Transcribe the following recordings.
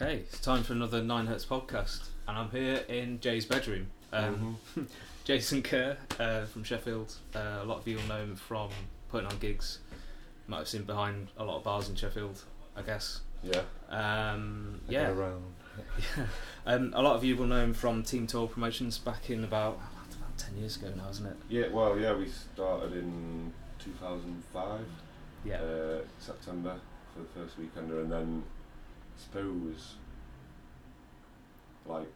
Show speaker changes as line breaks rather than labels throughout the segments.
Okay, it's time for another Nine Hertz podcast, and I'm here in Jay's bedroom. Um, Jason Kerr uh, from Sheffield. Uh, a lot of you will know him from putting on gigs. Might have seen behind a lot of bars in Sheffield, I guess.
Yeah.
Um, yeah.
around.
yeah. Um, a lot of you will know him from Team Tall Promotions back in about about ten years ago now, isn't it?
Yeah, well, yeah, we started in 2005,
Yeah.
uh, September for the first weekender, and then suppose like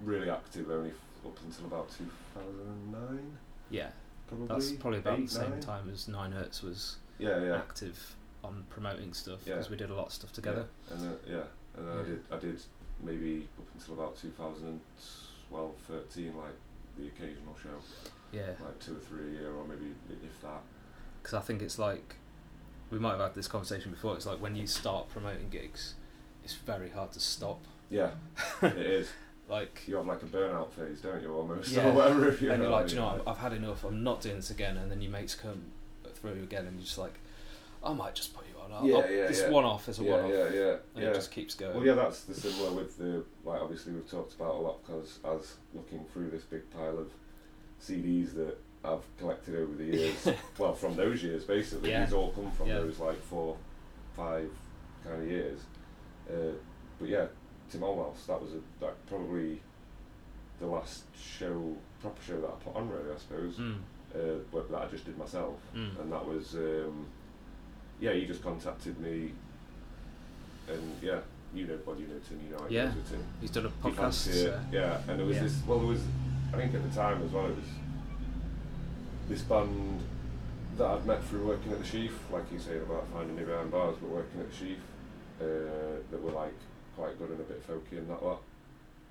really active only f- up until about 2009,
yeah.
probably.
That's probably about
Eight,
the same
nine?
time as Nine Hertz was
Yeah, yeah.
active on promoting stuff
Yeah.
because we did a lot of stuff together.
Yeah, and then, yeah, and then I did I did maybe up until about 2012, 13, like the occasional show,
Yeah.
like two or three a year, or maybe if that.
because I think it's like we might have had this conversation before. It's like when you start promoting gigs, it's very hard to stop.
Yeah, it is.
Like,
You have like a burnout phase, don't you? Almost,
Yeah.
or whatever. If you're
and you're like, do you know, what, I've had enough. I'm not doing this again. And then your mates come through again, and you're just like, I might just put you on. I'll,
Yeah,
I'll-
yeah,
This
yeah.
one off is a
yeah,
one off,
yeah, yeah,
and
yeah.
it just keeps going.
Well, yeah, that's the similar with the like. Obviously, we've talked about a lot because as looking through this big pile of CDs that I've collected over the years. well, from those years, basically,
Yeah.
these all come from
Yeah.
those like four, five kind of years. Uh, but yeah, Tim Holehouse, that was a, that probably the last show, proper show that I put on, really, I suppose.
Mm,
Uh, that I just did myself.
mm.
and that was um, yeah. He just contacted me, and yeah, you know, well, you know Tim, you know, I
Yeah.
with Tim.
He's done a podcast.
fancied
uh,
yeah, and there was
yeah.
this. Well, there was, I think at the time as well, it was this band that I'd met through working at the Sheaf, like you said about finding me behind bars, but working at the Sheaf, uh, that were like quite good and a bit folky and that lot.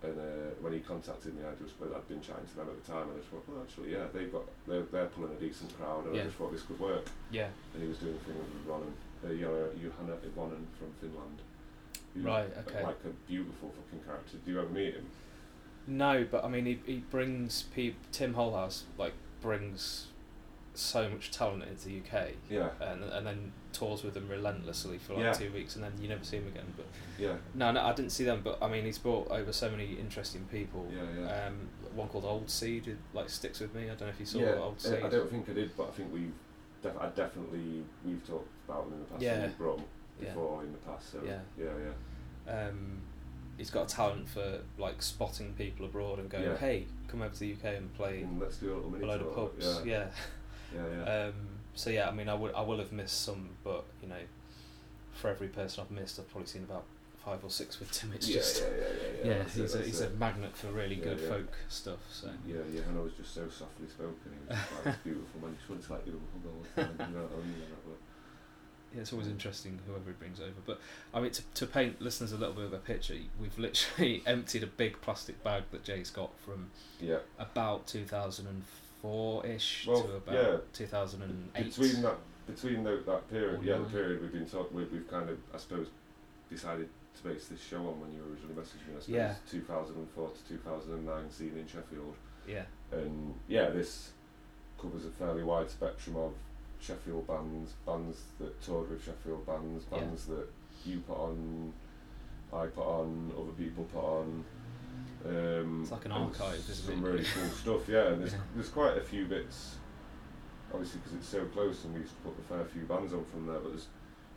And uh, when he contacted me, I just I'd been chatting to them at the time, and I just thought, well, actually, yeah, they've got they're, they're pulling a decent crowd, and
Yeah.
I just thought this could work.
yeah.
And he was doing things with Ronan, uh, Johanna Johanna Ivonen from Finland.
Right, okay.
Like a beautiful fucking character. Do you ever meet him?
No, but I mean, he he brings pe- Tim Holehouse like brings so much talent into the UK.
Yeah,
and and then tours with them relentlessly for like
Yeah.
two weeks, and then you never see him again. But
yeah,
no, no, I didn't see them. But I mean, he's brought over so many interesting people.
yeah, yeah.
Um, one called Old Seed, who, like sticks with me. I don't know if you saw
yeah,
Old
uh,
Seed.
I don't think I did, but I think we've def- I definitely we've talked about him in the past.
Yeah.
We've brought him
Yeah.
before in the past. So
Yeah.
yeah, yeah.
Um, he's got a talent for like spotting people abroad and going,
Yeah.
"Hey, come over to the UK and play
And let's do a little
a
mini
load of pubs."
Yeah,
Yeah.
yeah, yeah.
Um, so yeah, I mean, I would I will have missed some, but you know, for every person I've missed, I've probably seen about five or six with Tim. It's
yeah,
just
yeah, yeah, yeah, that's it,
he's a he's a magnet for really good folk stuff. So
Yeah, yeah, and I was just so softly spoken. He was just like this beautiful man. Just to like a the time. You know what I mean? That was-
yeah, it's always interesting whoever he brings over. But I mean, to, to paint listeners a little bit of a picture, we've literally emptied a big plastic bag that Jay's got from
Yeah.
about 2004 ish
Well,
to about
yeah.
2008.
Between that, between the, that period,
Or
yeah, the period we've been talking, we, we've kind of, I suppose, decided to base this show on when you originally messaged me. I suppose
Yeah.
2004 to 2009 scene in Sheffield,
yeah,
and yeah, this covers a fairly wide spectrum of Sheffield bands, bands that toured with Sheffield bands,
Yeah.
bands that you put on, I put on, other people put on. Um,
It's like an archive, isn't
some
it?
really cool stuff, yeah. And there's
Yeah.
there's quite a few bits, obviously because it's so close, and we used to put a fair few bands on from there. But there's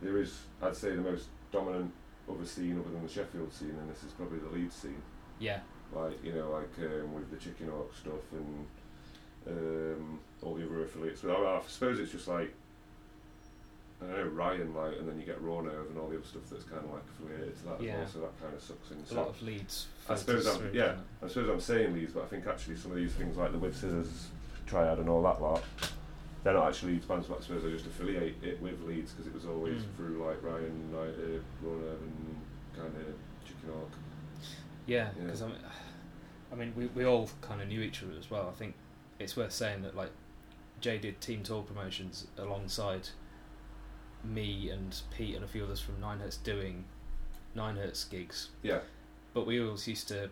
there is, I'd say, the most dominant other scene other than the Sheffield scene, and this is probably the lead scene.
yeah,
Like you know, like um, with the Chicken Hawk stuff and um, all the other affiliates. But I, I suppose it's just like. I know Ryan, like, and then you get Raw Nerve and all the other stuff that's kind of like affiliated to that
Yeah.
as well. So that kind of sucks in.
a lot of Leeds.
I suppose I'm- yeah.
doesn't?
I suppose I'm saying Leeds, but I think actually some of these things like the With Scissors Triad and all that lot, they're not actually Leeds bands, but I suppose I just affiliate it with Leeds because it was always
Mm.
through like Ryan, United, Rona, and kind of Chicken Hawk.
Yeah,
Yeah.
because I mean, I mean, we we all kind of knew each other as well. I think it's worth saying that like Jay did team tall promotions alongside me and Pete and a few others from Nine Hertz doing Nine Hertz gigs,
Yeah,
but we always used to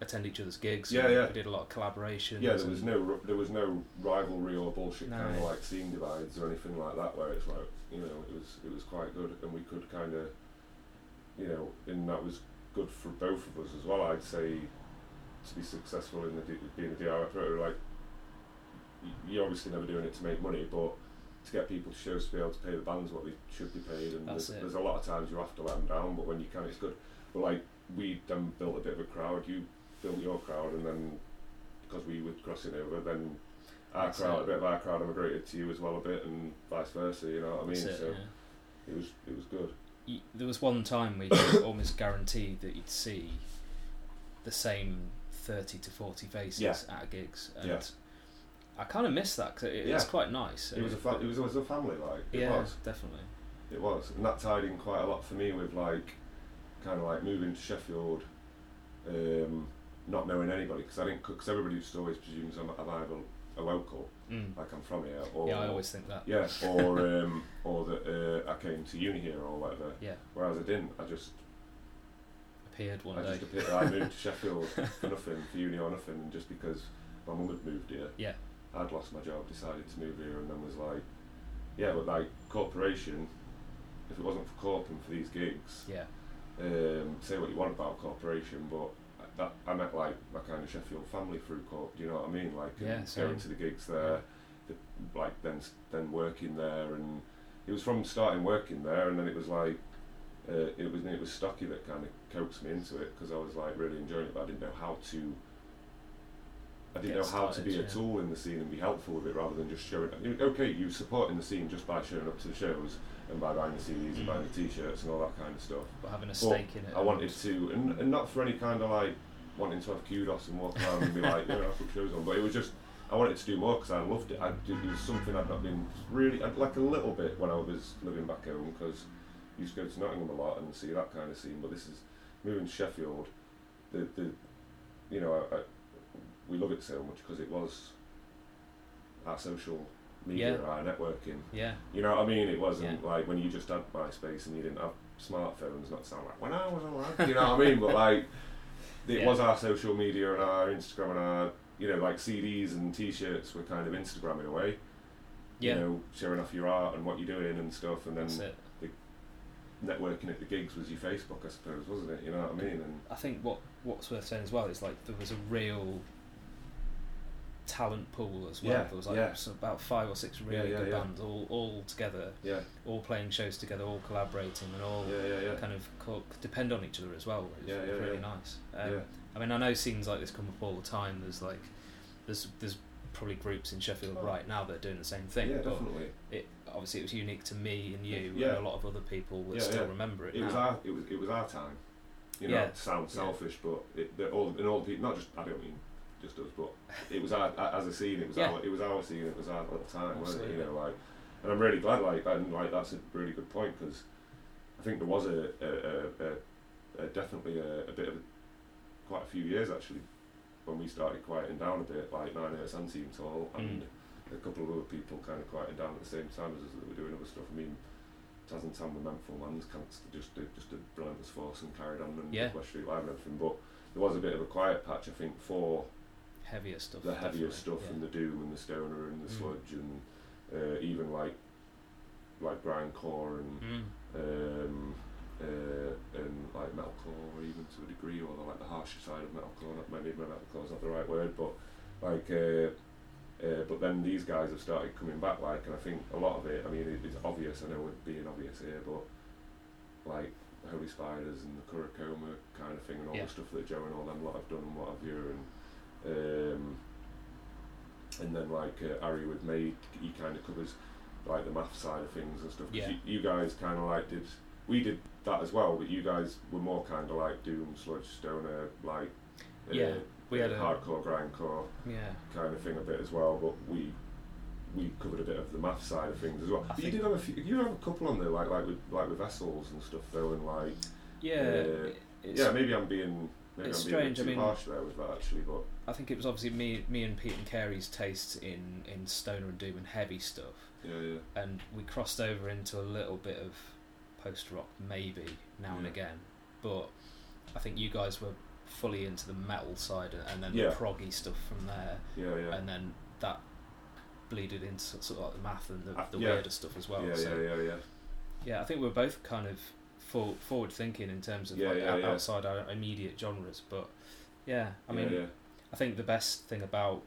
attend each other's gigs.
Yeah,
and
yeah.
We did a lot of collaborations.
yeah. There was no there was no rivalry or bullshit
No.
kind of like scene divides or anything like that. Where it's like you know it was it was quite good, and we could kind of you know, and that was good for both of us as well. I'd say to be successful in the being a DIY promoter, like you're obviously never doing it to make money, but to get people to shows to be able to pay the bands what they should be paid, and there's, there's a lot of times you have to let them down, but when you can, it's good. But like we then built a bit of a crowd. You built your crowd, and then because we were crossing over, then our
That's
crowd,
it.
a bit of our crowd emigrated to you as well a bit, and vice versa. You know what I mean?
It,
so
yeah.
it was it was good.
y- there was one time we almost guaranteed that you'd see the same 30 to 40 faces
Yeah.
at gigs and
Yeah.
I kind of miss that because it,
Yeah.
it's quite nice
It was a fa- it was it was a family like it
yeah
was
definitely
it was, and that tied in quite a lot for me with like kind of like moving to Sheffield, um, not knowing anybody because I didn't because everybody just always presumes I'm, I'm either a local
mm.
like I'm from here or
yeah I always think that
yeah or um, or that uh, I came to uni here or whatever.
yeah
Whereas I didn't. I just
appeared one
I
day
just appeared, I moved to Sheffield for nothing, for uni or nothing, just because my mum had moved here,
Yeah.
I'd lost my job, decided to move here, and then was like, yeah, but like corporation, if it wasn't for corp and for these gigs,
yeah
um, say what you want about corporation, but that I met like my kind of Sheffield family through corp. Do you know what I mean? Like
Yeah,
going to the gigs there, the, like then then working there, and it was from starting working there, and then it was like. Uh, it was it was Stocky that kind of coaxed me into it because I was like really enjoying it, but I didn't know how to. I didn't know how to
started,
be a
yeah.
tool in the scene and be helpful with it rather than just showing. Okay, you supporting the scene just by showing up to the shows and by buying the CDs and
Mm.
buying the T-shirts and all that kind of stuff.
but having a
But
stake in it
I wanted to, and, and not for any kind of like wanting to have kudos and walk around and be like, you know, I put shows on, but it was just I wanted to do more because I loved it. I, it was something I'd not been really I'd like a little bit when I was living back home because used to go to Nottingham a lot and see that kind of scene. But this is moving to Sheffield. The the you know I, I, we love it so much because it was our social media,
Yeah.
our networking.
yeah
You know what I mean? It wasn't
Yeah.
like when you just had MySpace and you didn't have smartphones. Not sound like when I was a lad. You know what I mean? But like, it
Yeah.
was our social media and our Instagram and our you know like CDs and T-shirts were kind of Instagram in a way.
yeah
You know, showing off your art and what you're doing and stuff, and then networking at the gigs was your Facebook, I suppose, wasn't it? You know what I mean? And
I think what what's worth saying as well is like there was a real talent pool as well.
Yeah,
there was like
yeah.
about five or six really
Yeah,
good bands all all together,
yeah,
all playing shows together, all collaborating, and all kind of co- depend on each other as well.
Yeah, yeah,
really nice. Um. I mean, I know scenes like this come up all the time. There's like there's there's probably groups in Sheffield
Oh.
right now that are doing the same thing.
yeah,
but
definitely.
it obviously it was unique to me and you
Yeah.
and a lot of other people that still remember it.
It was our it was it was our time. You know,
Yeah.
it sounds selfish, but it, all and all the people, not just I don't mean just us, but it was our as a scene. It was
Yeah.
our it was our scene. It was our time, wasn't it? You know, like, and I'm really glad like that. And like that's a really good point because I think there was a a, a, a, definitely a, a bit of a, quite a few years actually when we started quieting down a bit, like Nine Hertz and Team Tall mm. and a couple of other people kind of quieting down at the same time as us that were doing other stuff. I mean, Taz and Tam with Mental Man's cancer just did just a relentless force and carried on and
Yeah.
West Street Live and everything. But there was a bit of a quiet patch, I think, for
heavier stuff.
the heavier stuff
yeah.
and the doom and the stoner and the
Mm.
sludge and uh, even like like grindcore and
Mm.
um, uh, and like metalcore even to a degree, or the, like the harsher side of metalcore. Not maybe metalcore is not the right word, but like. Uh, uh, but then these guys have started coming back, like, and I think a lot of it. I mean, it, it's obvious. I know we're being obvious here, but like Holy Spiders and the Kurokuma kind of thing, and all
Yeah.
the stuff that Joe and all them lot have done and what have you, and um, and then like uh, Ari with Made, he kind of covers like the math side of things and stuff. 'cause
Yeah.
you, you guys kind of like did, we did that as well, but you guys were more kind of like doom, sludge, stoner, like uh,
Yeah, we had a-
hardcore, grindcore
Yeah.
kind of thing a bit as well. But we we covered a bit of the math side of things as well. But you did have a few, you have a couple on there, like like with like with vessels and stuff though, and like
Yeah.
Uh, yeah, maybe I'm being maybe I'm being a bit
strange, I
too
mean-
harsh there with that actually, but
I think it was obviously me, me and Pete and Carey's tastes in in stoner and doom and heavy stuff,
yeah, yeah,
and we crossed over into a little bit of post rock maybe now and again, but I think you guys were fully into the metal side and then
Yeah.
the proggy stuff from there,
yeah, yeah.
and then that bleeded into sort of like the math and the,
Uh,
the
yeah.
weirder stuff as well.
yeah,
so
yeah, yeah, yeah.
yeah, I think we're both kind of for, forward thinking in terms of
Yeah,
like,
yeah,
out-
yeah.
outside our immediate genres. But yeah, I mean,
yeah, yeah.
I think the best thing about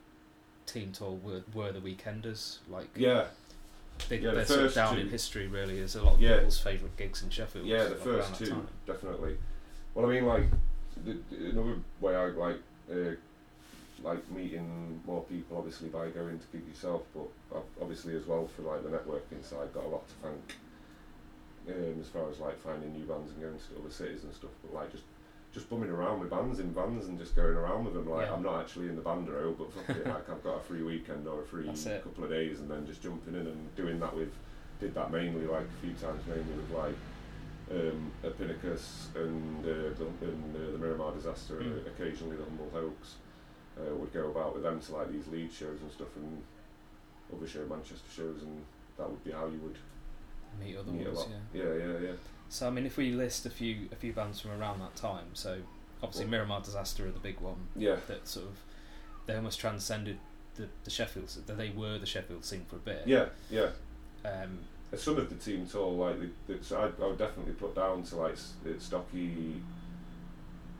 Team Tall were, were the weekenders. Like
yeah,
they,
yeah,
they're sort of down
two-
in history. Really, as a lot of
Yeah.
people's favourite gigs in Sheffield.
yeah, the first two definitely. Well, I mean, like the- another way I like uh, like meeting more people, obviously by going to gig yourself, but obviously as well for like the networking side, got a lot to thank. Um, as far as like finding new bands and going to other cities and stuff, but like just just bumming around with bands in vans and just going around with them. Like
Yeah.
I'm not actually in the band row, but fuck it, like I've got a free weekend or a free couple of days, and then just jumping in and doing that with. Did that mainly like a few times, mainly with like um, and, uh, the, and uh, the Miramar Disaster,
Mm.
uh, occasionally the Humble Hoax. Uh, would go about with them to like these lead shows and stuff, and other show Manchester shows, and that would be how you would
Meet other
meet
ones. Yeah.
Yeah, yeah, yeah.
So I mean, if we list a few a few bands from around that time, so obviously Miramar Disaster are the big one
Yeah,
that sort of they almost transcended the the Sheffield. That they were the Sheffield scene for a bit.
yeah, yeah.
Um,
Some of the team tall like the, the, so I, I would definitely put down to like Stocky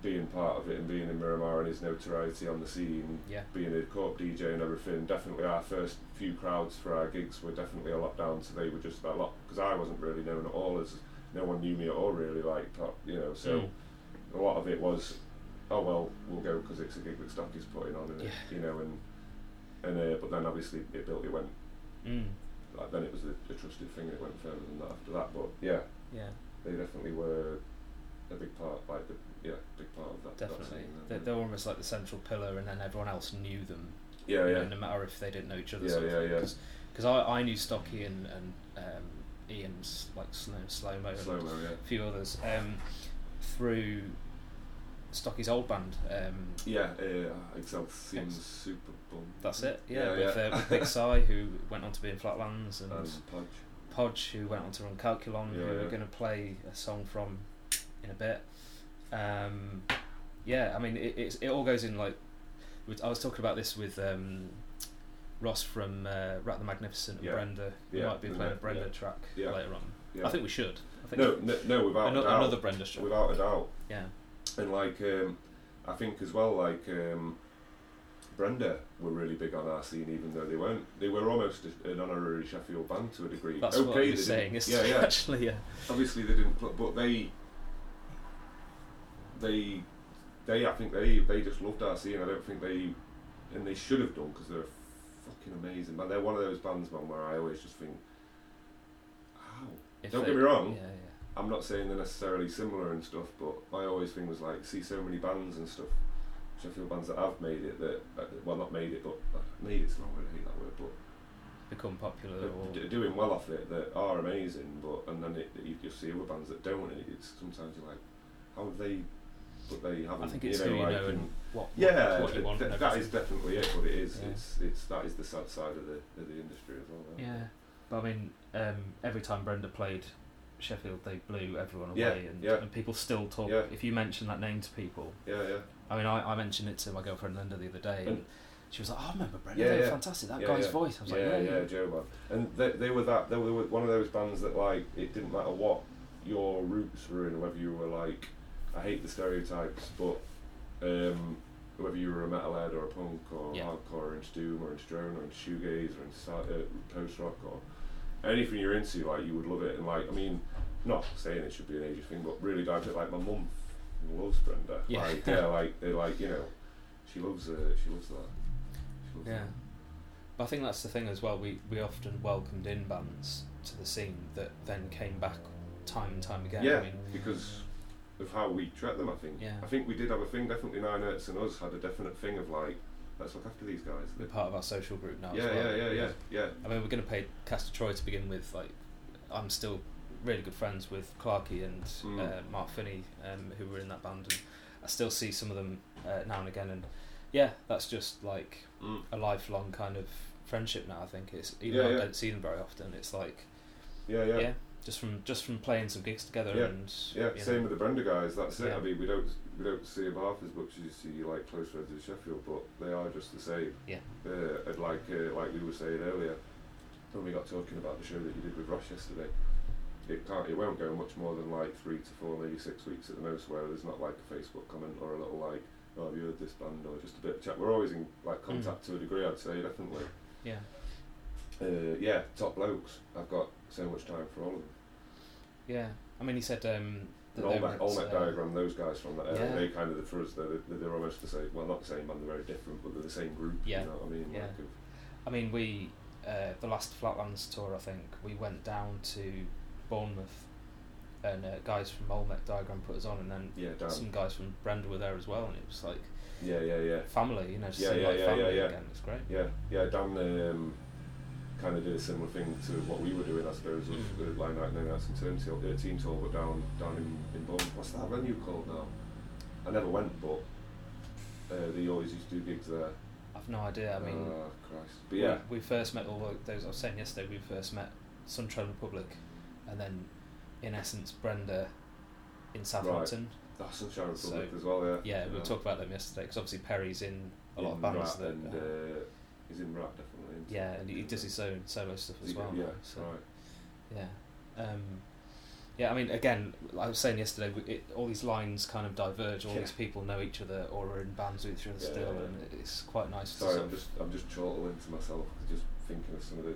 being part of it and being in Miramar and his notoriety on the scene,
yeah.
being a co-op DJ and everything. Definitely our first few crowds for our gigs were definitely a lot down. So they were just a lot because I wasn't really known at all as no one knew me at all really like top, you know. So
Mm.
a lot of it was, oh well, we'll go because it's a gig that Stocky's putting on, and it, you know, and and uh, but then obviously it built. It went
Mm.
like then it was a, a trusted thing. It went further than that after that. But yeah,
Yeah.
they definitely were a big part, like the yeah, big part of that. that
Definitely.
scene,
They,
uh,
they were almost like the central pillar, and then everyone else knew them.
yeah, yeah,
know, no matter if they didn't know each other.
Yeah,
sort of
yeah,
thing.
yeah.
Because I, I knew Stocky and, and um, Ian's like slow slow mo
slow
and
mo, yeah.
a few others um, through Stocky's old band. Um,
Yeah, Excelsior
Ex-
Super Bowl.
that's it. Yeah,
Yeah,
with,
yeah.
Uh, with Big Si, who went on to be in Flatlands, and
Um, Podge.
Podge, who went on to run Calculon,
Yeah,
who we're going to play a song from in a bit. Um, yeah, I mean, it, it's, it all goes in like. I was talking about this with um, Ross from uh, Rat the Magnificent and
Yeah.
Brenda. We
Yeah,
might be playing a Brenda
yeah.
track
Yeah.
later on.
Yeah.
I think we should. I think
no, no, no, without
ano-
a doubt.
another Brenda track.
without a doubt.
Yeah.
And like, um, I think as well, like um, Brenda were really big on our scene, even though they weren't. They were almost a- an honorary Sheffield band to a degree.
That's
okay,
what
they didn't-
saying. It's
yeah, yeah.
actually, yeah.
Obviously, they didn't, put, but they, they, they. I think they they just loved our scene. I don't think they, and they should have done because they're fucking amazing. But they're one of those bands, man, where I always just think, how
If
Don't
they-
get me wrong.
Yeah, yeah.
I'm not saying they're necessarily similar and stuff, but my always thing was like see so many bands and stuff, Sheffield bands that have made it that uh, well not made it but uh, made it's the wrong word I hate that word but
Become popular or
d- doing well off it that are amazing but and then it, you just see other bands that don't and it's sometimes you're like how have they but they haven't
I think it's
you know,
who you
like,
know
and-
what,
yeah
what you want.
th- that is definitely it but it is
Yeah.
it's it's that is the sad side of the of the industry as well
Yeah, but I mean, um, every time Brenda played Sheffield, they blew everyone away,
Yeah,
and,
yeah.
and people still talk.
Yeah.
If you mention that name to people,
yeah yeah
I mean, I, I mentioned it to my girlfriend Linda the other day, and, she was like, "Oh, I remember Brenda.
Yeah, yeah.
fantastic. That
Yeah,
guy's
yeah.
voice." I was
yeah,
like,
yeah, Joe man. And they, they were that they were one of those bands that like it didn't matter what your roots were in, whether you were like I hate the stereotypes, but um, whether you were a metalhead or a punk or
Yeah.
hardcore or into doom or into drone or into shoegaze or into uh, post rock or anything you're into, like you would love it. And like I mean, not saying it should be an age thing, but really down to like my mum loves Brenda.
Yeah.
Like yeah, like they like you know, she loves uh, she loves that. She loves
Yeah.
that.
But I think that's the thing as well. We we often welcomed in bands to the scene that then came back time and time again.
Yeah,
I mean,
because of how we treat them, I think.
Yeah.
I think we did have a thing, definitely Nine Hertz and us had a definite thing of like, let's look after these guys.
we're part of our social group now.
yeah,
as well.
yeah, yeah, yeah, yeah.
I mean, we're going to pay Castor Troy to begin with. Like, I'm still really good friends with Clarkey and
Mm.
uh, Mark Finney, um, who were in that band, and I still see some of them uh, now and again. And yeah, that's just like
Mm.
a lifelong kind of friendship now. I think it's even
Yeah,
though
yeah.
I don't see them very often. It's like
Yeah,
yeah,
yeah.
Just from just from playing some gigs together
Yeah.
and
Yeah, same
know.
with the Brenda guys. That's it.
Yeah.
I mean, we don't we don't see them half as much as you see like close friends with Sheffield, but they are just the same.
Yeah.
Uh, and like uh, like we were saying earlier, when we got talking about the show that you did with Ross yesterday, it can't, it won't go much more than like three to four, maybe six weeks at the most, where there's not like a Facebook comment or a little like, oh, have you heard this band, or just a bit of chat. We're always in like contact to a degree, I'd say, definitely.
Yeah.
Uh, yeah, top blokes. I've got so much time for all of them.
Yeah. I mean, he said um, that
And
they
Olmec,
were at,
Olmec
uh,
diagram, those guys from that area,
Yeah.
they kind of, for us, they're, they're, almost the same, well, not the same band, they're very different, but they're the same group,
Yeah.
you know what I mean?
Yeah.
Like,
I mean, we uh, the last Flatlands tour, I think we went down to Bournemouth, and uh, guys from Olmec Diagram put us on, and then
yeah, Dan.
some guys from Brenda were there as well, and it was like
Yeah, yeah, yeah.
family, you know, just
Yeah, yeah,
like
yeah,
family
yeah, yeah.
again. It's great.
Yeah, yeah. Dan um, kind of did a similar thing to what we were doing, I suppose, with
Mm.
mm. Line Night No Nights and Team uh, team tall, but down down in in Bournemouth. What's that venue called now? I never went, but uh, they always used to do gigs there.
I've no idea. I mean,
oh, Christ. But yeah,
we, we first met all those I was saying yesterday. We first met Suntrail Republic, and then in essence Brenda in Southampton. Right.
that's Sunshine Republic
So,
as well. Yeah.
Yeah, we
Yeah.
talked about them yesterday because obviously Perry's in a lot of bands
Rat
that.
and
uh,
uh, he's in Rat
yeah, and he does his own solo stuff as
He-
well.
Yeah,
so.
right.
Yeah. Um, yeah, I mean, again, like I was saying yesterday, it, all these lines kind of diverge. All
Yeah.
these people know each other or are in bands with each other
Yeah,
still,
yeah, yeah.
and it's quite nice
Sorry, I'm just I'm just chortling to myself just thinking of some of the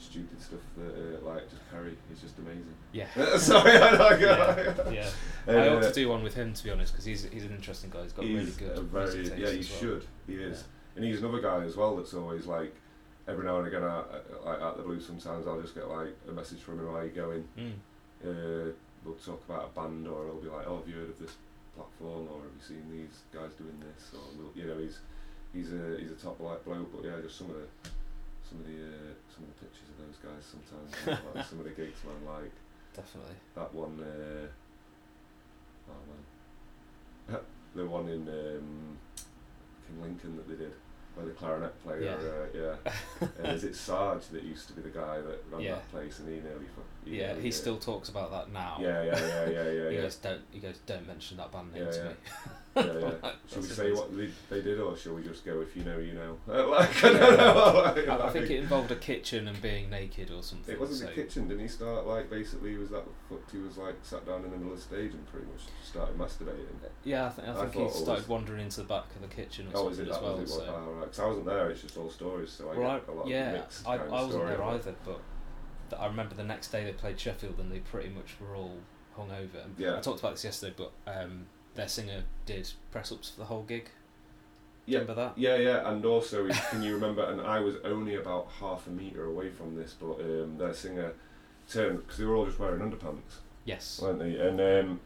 stupid stuff that uh, like just Harry is just amazing.
Yeah.
Sorry, I don't
yeah, yeah. I ought
Uh,
to do one with him to be honest, because he's he's an interesting guy. He's got
he's
really good
a very
taste
yeah he
as well.
should he is and he's another guy as well that's always like every now and again I, I, like at the blue sometimes I'll just get like a message from him how you going
Mm.
uh, we'll talk about a band or he'll be like oh have you heard of this platform or have you seen these guys doing this or we'll, you know he's he's a he's a top like bloke but yeah just some of the some of the uh, some of the pictures of those guys sometimes like some of the gigs man like
Definitely.
that one uh, oh man the one in um, King Lincoln that they did where the clarinet player
Yeah.
uh, yeah and is it Sarge that used to be the guy that ran
Yeah.
that place and he nearly fu- he
Yeah, he still talks about that now.
yeah yeah yeah yeah yeah
he
yeah
goes, don't he goes, don't mention that band name
Yeah,
to me.
yeah, yeah.
Like,
Shall we say what they, they did, or should we just go if you know, you know? like, I don't know. Like,
I, I think it involved a kitchen and being naked or something.
It wasn't
so
the kitchen, didn't he start like basically? Was that fucked? He was like sat down in the middle of the stage and pretty much started masturbating.
Yeah, I think I think he started
was-
wandering into the back of the kitchen or
Oh,
something
it
as well. so.
Oh, right. Because I wasn't there. It's just all stories, so I
well,
get a lot
yeah,
of mixed
I,
kind
I
of
wasn't
story
there either, but I remember the next day they played Sheffield and they pretty much were all hungover. And
Yeah.
I talked about this yesterday, but um, their singer did press ups for the whole gig.
Yeah,
Remember that?
yeah, yeah. And also, can you remember? And I was only about half a meter away from this, but um, their singer turned because they were all just wearing underpants.
Yes.
weren't they? And um,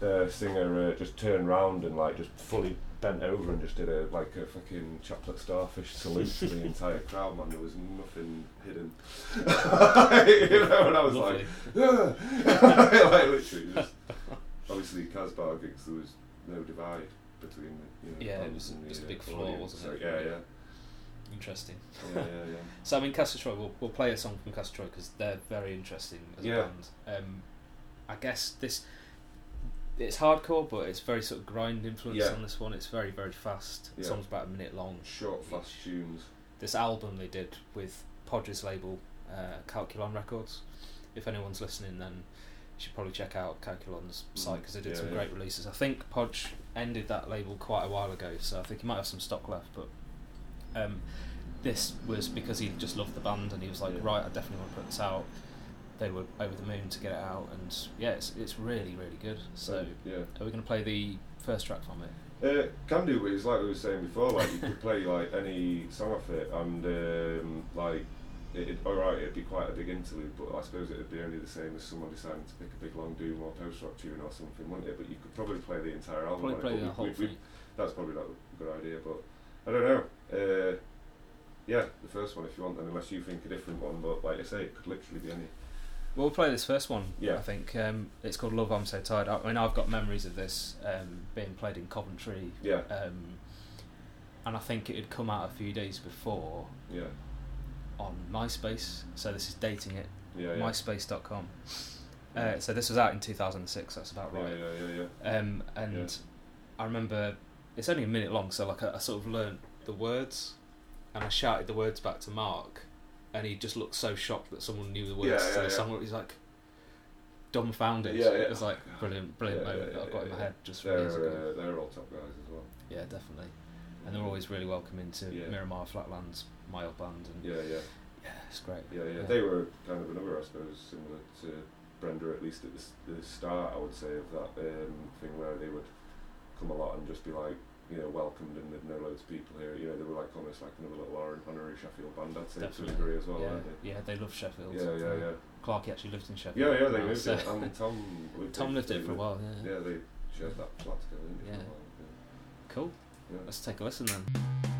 the singer uh, just turned round and like just fully bent over and just did a like a fucking chocolate starfish salute to the entire crowd. Man, there was nothing hidden. you know, and I was
Lovely.
like, like literally, just obviously Casbah gigs there was no divide between the you know.
Yeah, it was
the,
just a
uh,
big floor,
audience.
wasn't
so,
it?
Yeah, yeah,
Interesting.
yeah, yeah, yeah.
So I mean, Castor Troy, we'll, we'll play a song from Castor Troy because they're very interesting as
Yeah.
a band. Um, I guess this it's hardcore, but it's very sort of grind influence
Yeah.
on this one. It's very very fast. The
Yeah.
song's about a minute long.
Short, fast tunes.
This album they did with Podge's label, uh, Calculon Records. If anyone's listening, then you should probably check out Calculon's site because they did
Mm, Yeah,
some
yeah.
great releases. I think Podge ended that label quite a while ago, so I think he might have some stock left. But um, this was because he just loved the band and he was like,
Yeah.
right, I definitely want to put this out. They were over the moon to get it out, and yeah, it's it's really really good. So,
yeah.
are we going to play the first track from it?
Uh, can do, but it's like we were saying before. Like you could play like any song off it, and um, like it, all right, it'd be quite a big interlude. But I suppose it'd be only the same as someone deciding to pick a big long doom or post rock tune or something, wouldn't it? But you could probably play the entire album.
Probably play the
we-
whole
we- we-
thing.
that's probably not a good idea, but I don't know. Uh, yeah, the first one if you want, then unless you think a different one. But like I say, it could literally be any.
We'll play this first one.
Yeah.
I think um, it's called "Love I'm So Tired." I mean, I've got memories of this um, being played in Coventry,
Yeah,
um, and I think it had come out a few days before
yeah,
on MySpace. So this is dating it.
yeah, yeah.
MySpace.com. Uh, so this was out in 2006. That's about
yeah,
right.
yeah, yeah, yeah.
Um, and
Yeah.
I remember it's only a minute long, so like I, I sort of learnt the words, and I shouted the words back to Mark, and he just looked so shocked that someone knew the words
Yeah,
to
yeah,
the
yeah.
song. He's like, dumbfounded.
Yeah, yeah.
It was like brilliant, brilliant moment that I've got in my head just
They're
years ago.
uh, they're all top guys as well.
Yeah, definitely. And they're always really welcoming to. Miramar Flatlands, my old band, and
Yeah, yeah,
yeah, it's great.
yeah, yeah.
Yeah.
They were kind of another, I suppose, similar to Brenda, at least at the, the start, I would say, of that um, thing where they would come a lot and just be like, you know, welcomed and they'd know loads of people here. You know, they were like almost like another little honor- honorary Sheffield band, I'd say, to a
Definitely.
degree as well,
yeah,
weren't they?
yeah, they love Sheffield.
Yeah, yeah, yeah.
Clarky actually lived in Sheffield.
Yeah, yeah, they
now,
moved
so-
it. Um, and Tom lived
Tom lived it for a while. Yeah.
Yeah, they shared that flat together, didn't they?
Yeah.
While,
Cool.
yeah.
Let's take a listen then.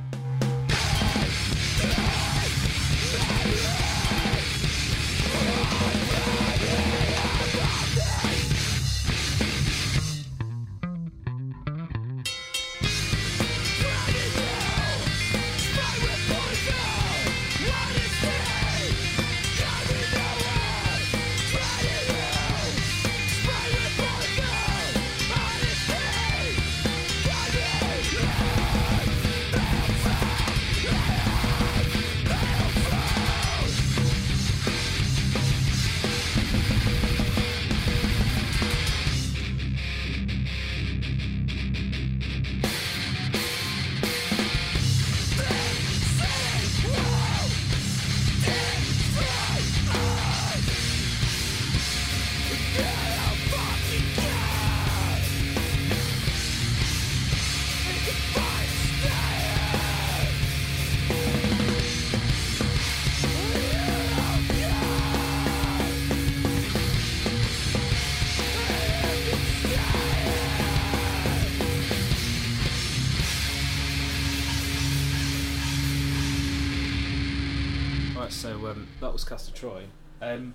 Was Castor Troy. Um,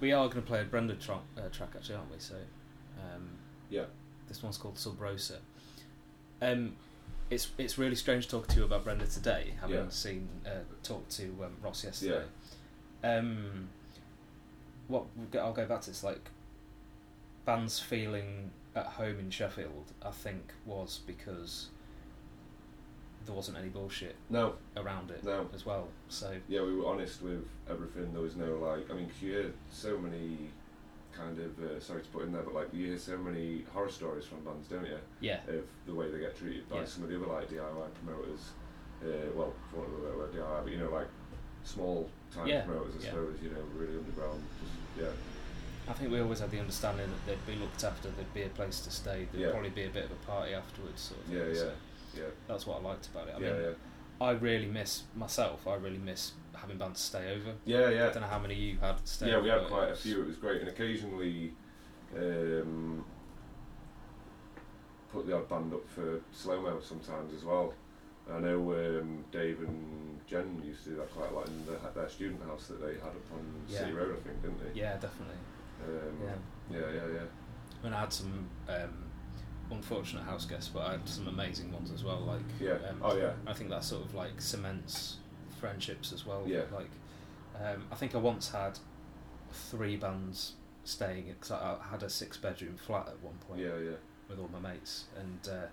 we are going to play a Brenda tro- uh, track actually, aren't we? So um,
Yeah.
this one's called Sub Rosa. Um, it's it's really strange talking to you about Brenda today, having
Yeah.
seen uh, talked to um, Ross yesterday. Um, what I'll go back to it's like bands feeling at home in Sheffield. I think was because there wasn't any bullshit
No,
around it
No.
as well. So
yeah, we were honest with everything. There was no like, I mean, 'cause you hear so many kind of uh, sorry to put in there, but like you hear so many horror stories from bands, don't you?
yeah,
Of the way they get treated by
Yeah.
some of the other like DIY promoters. Uh, well, for want of a DIY, but you know, like small time
Yeah,
promoters, I
yeah.
suppose. You know, really underground. Just, yeah,
I think we always had the understanding that they'd be looked after, there'd be a place to stay, there'd
Yeah.
probably be a bit of a party afterwards. Sort of
yeah,
thing.
yeah,
So
yeah,
that's what I liked about it. I
yeah,
mean,
yeah,
I really miss myself. I really miss having bands stay over.
yeah, yeah.
I don't know how many you had stay
Yeah,
over.
we had quite
it
a few. It was great, and occasionally um, put the odd band up for slow mo sometimes as well. I know um, Dave and Jen used to do that quite a lot in the, their student house that they had up on City Road, I think, didn't they?
Yeah, definitely.
Um,
Yeah.
yeah, yeah, yeah.
I mean, I had some um, unfortunate house guests, but I had some amazing ones as well. Like,
Yeah.
um,
Oh, yeah.
I think that sort of like cements friendships as well.
Yeah.
Like, um, I think I once had three bands staying because I, had a six bedroom flat at one point
Yeah, yeah.
with all my mates, and uh,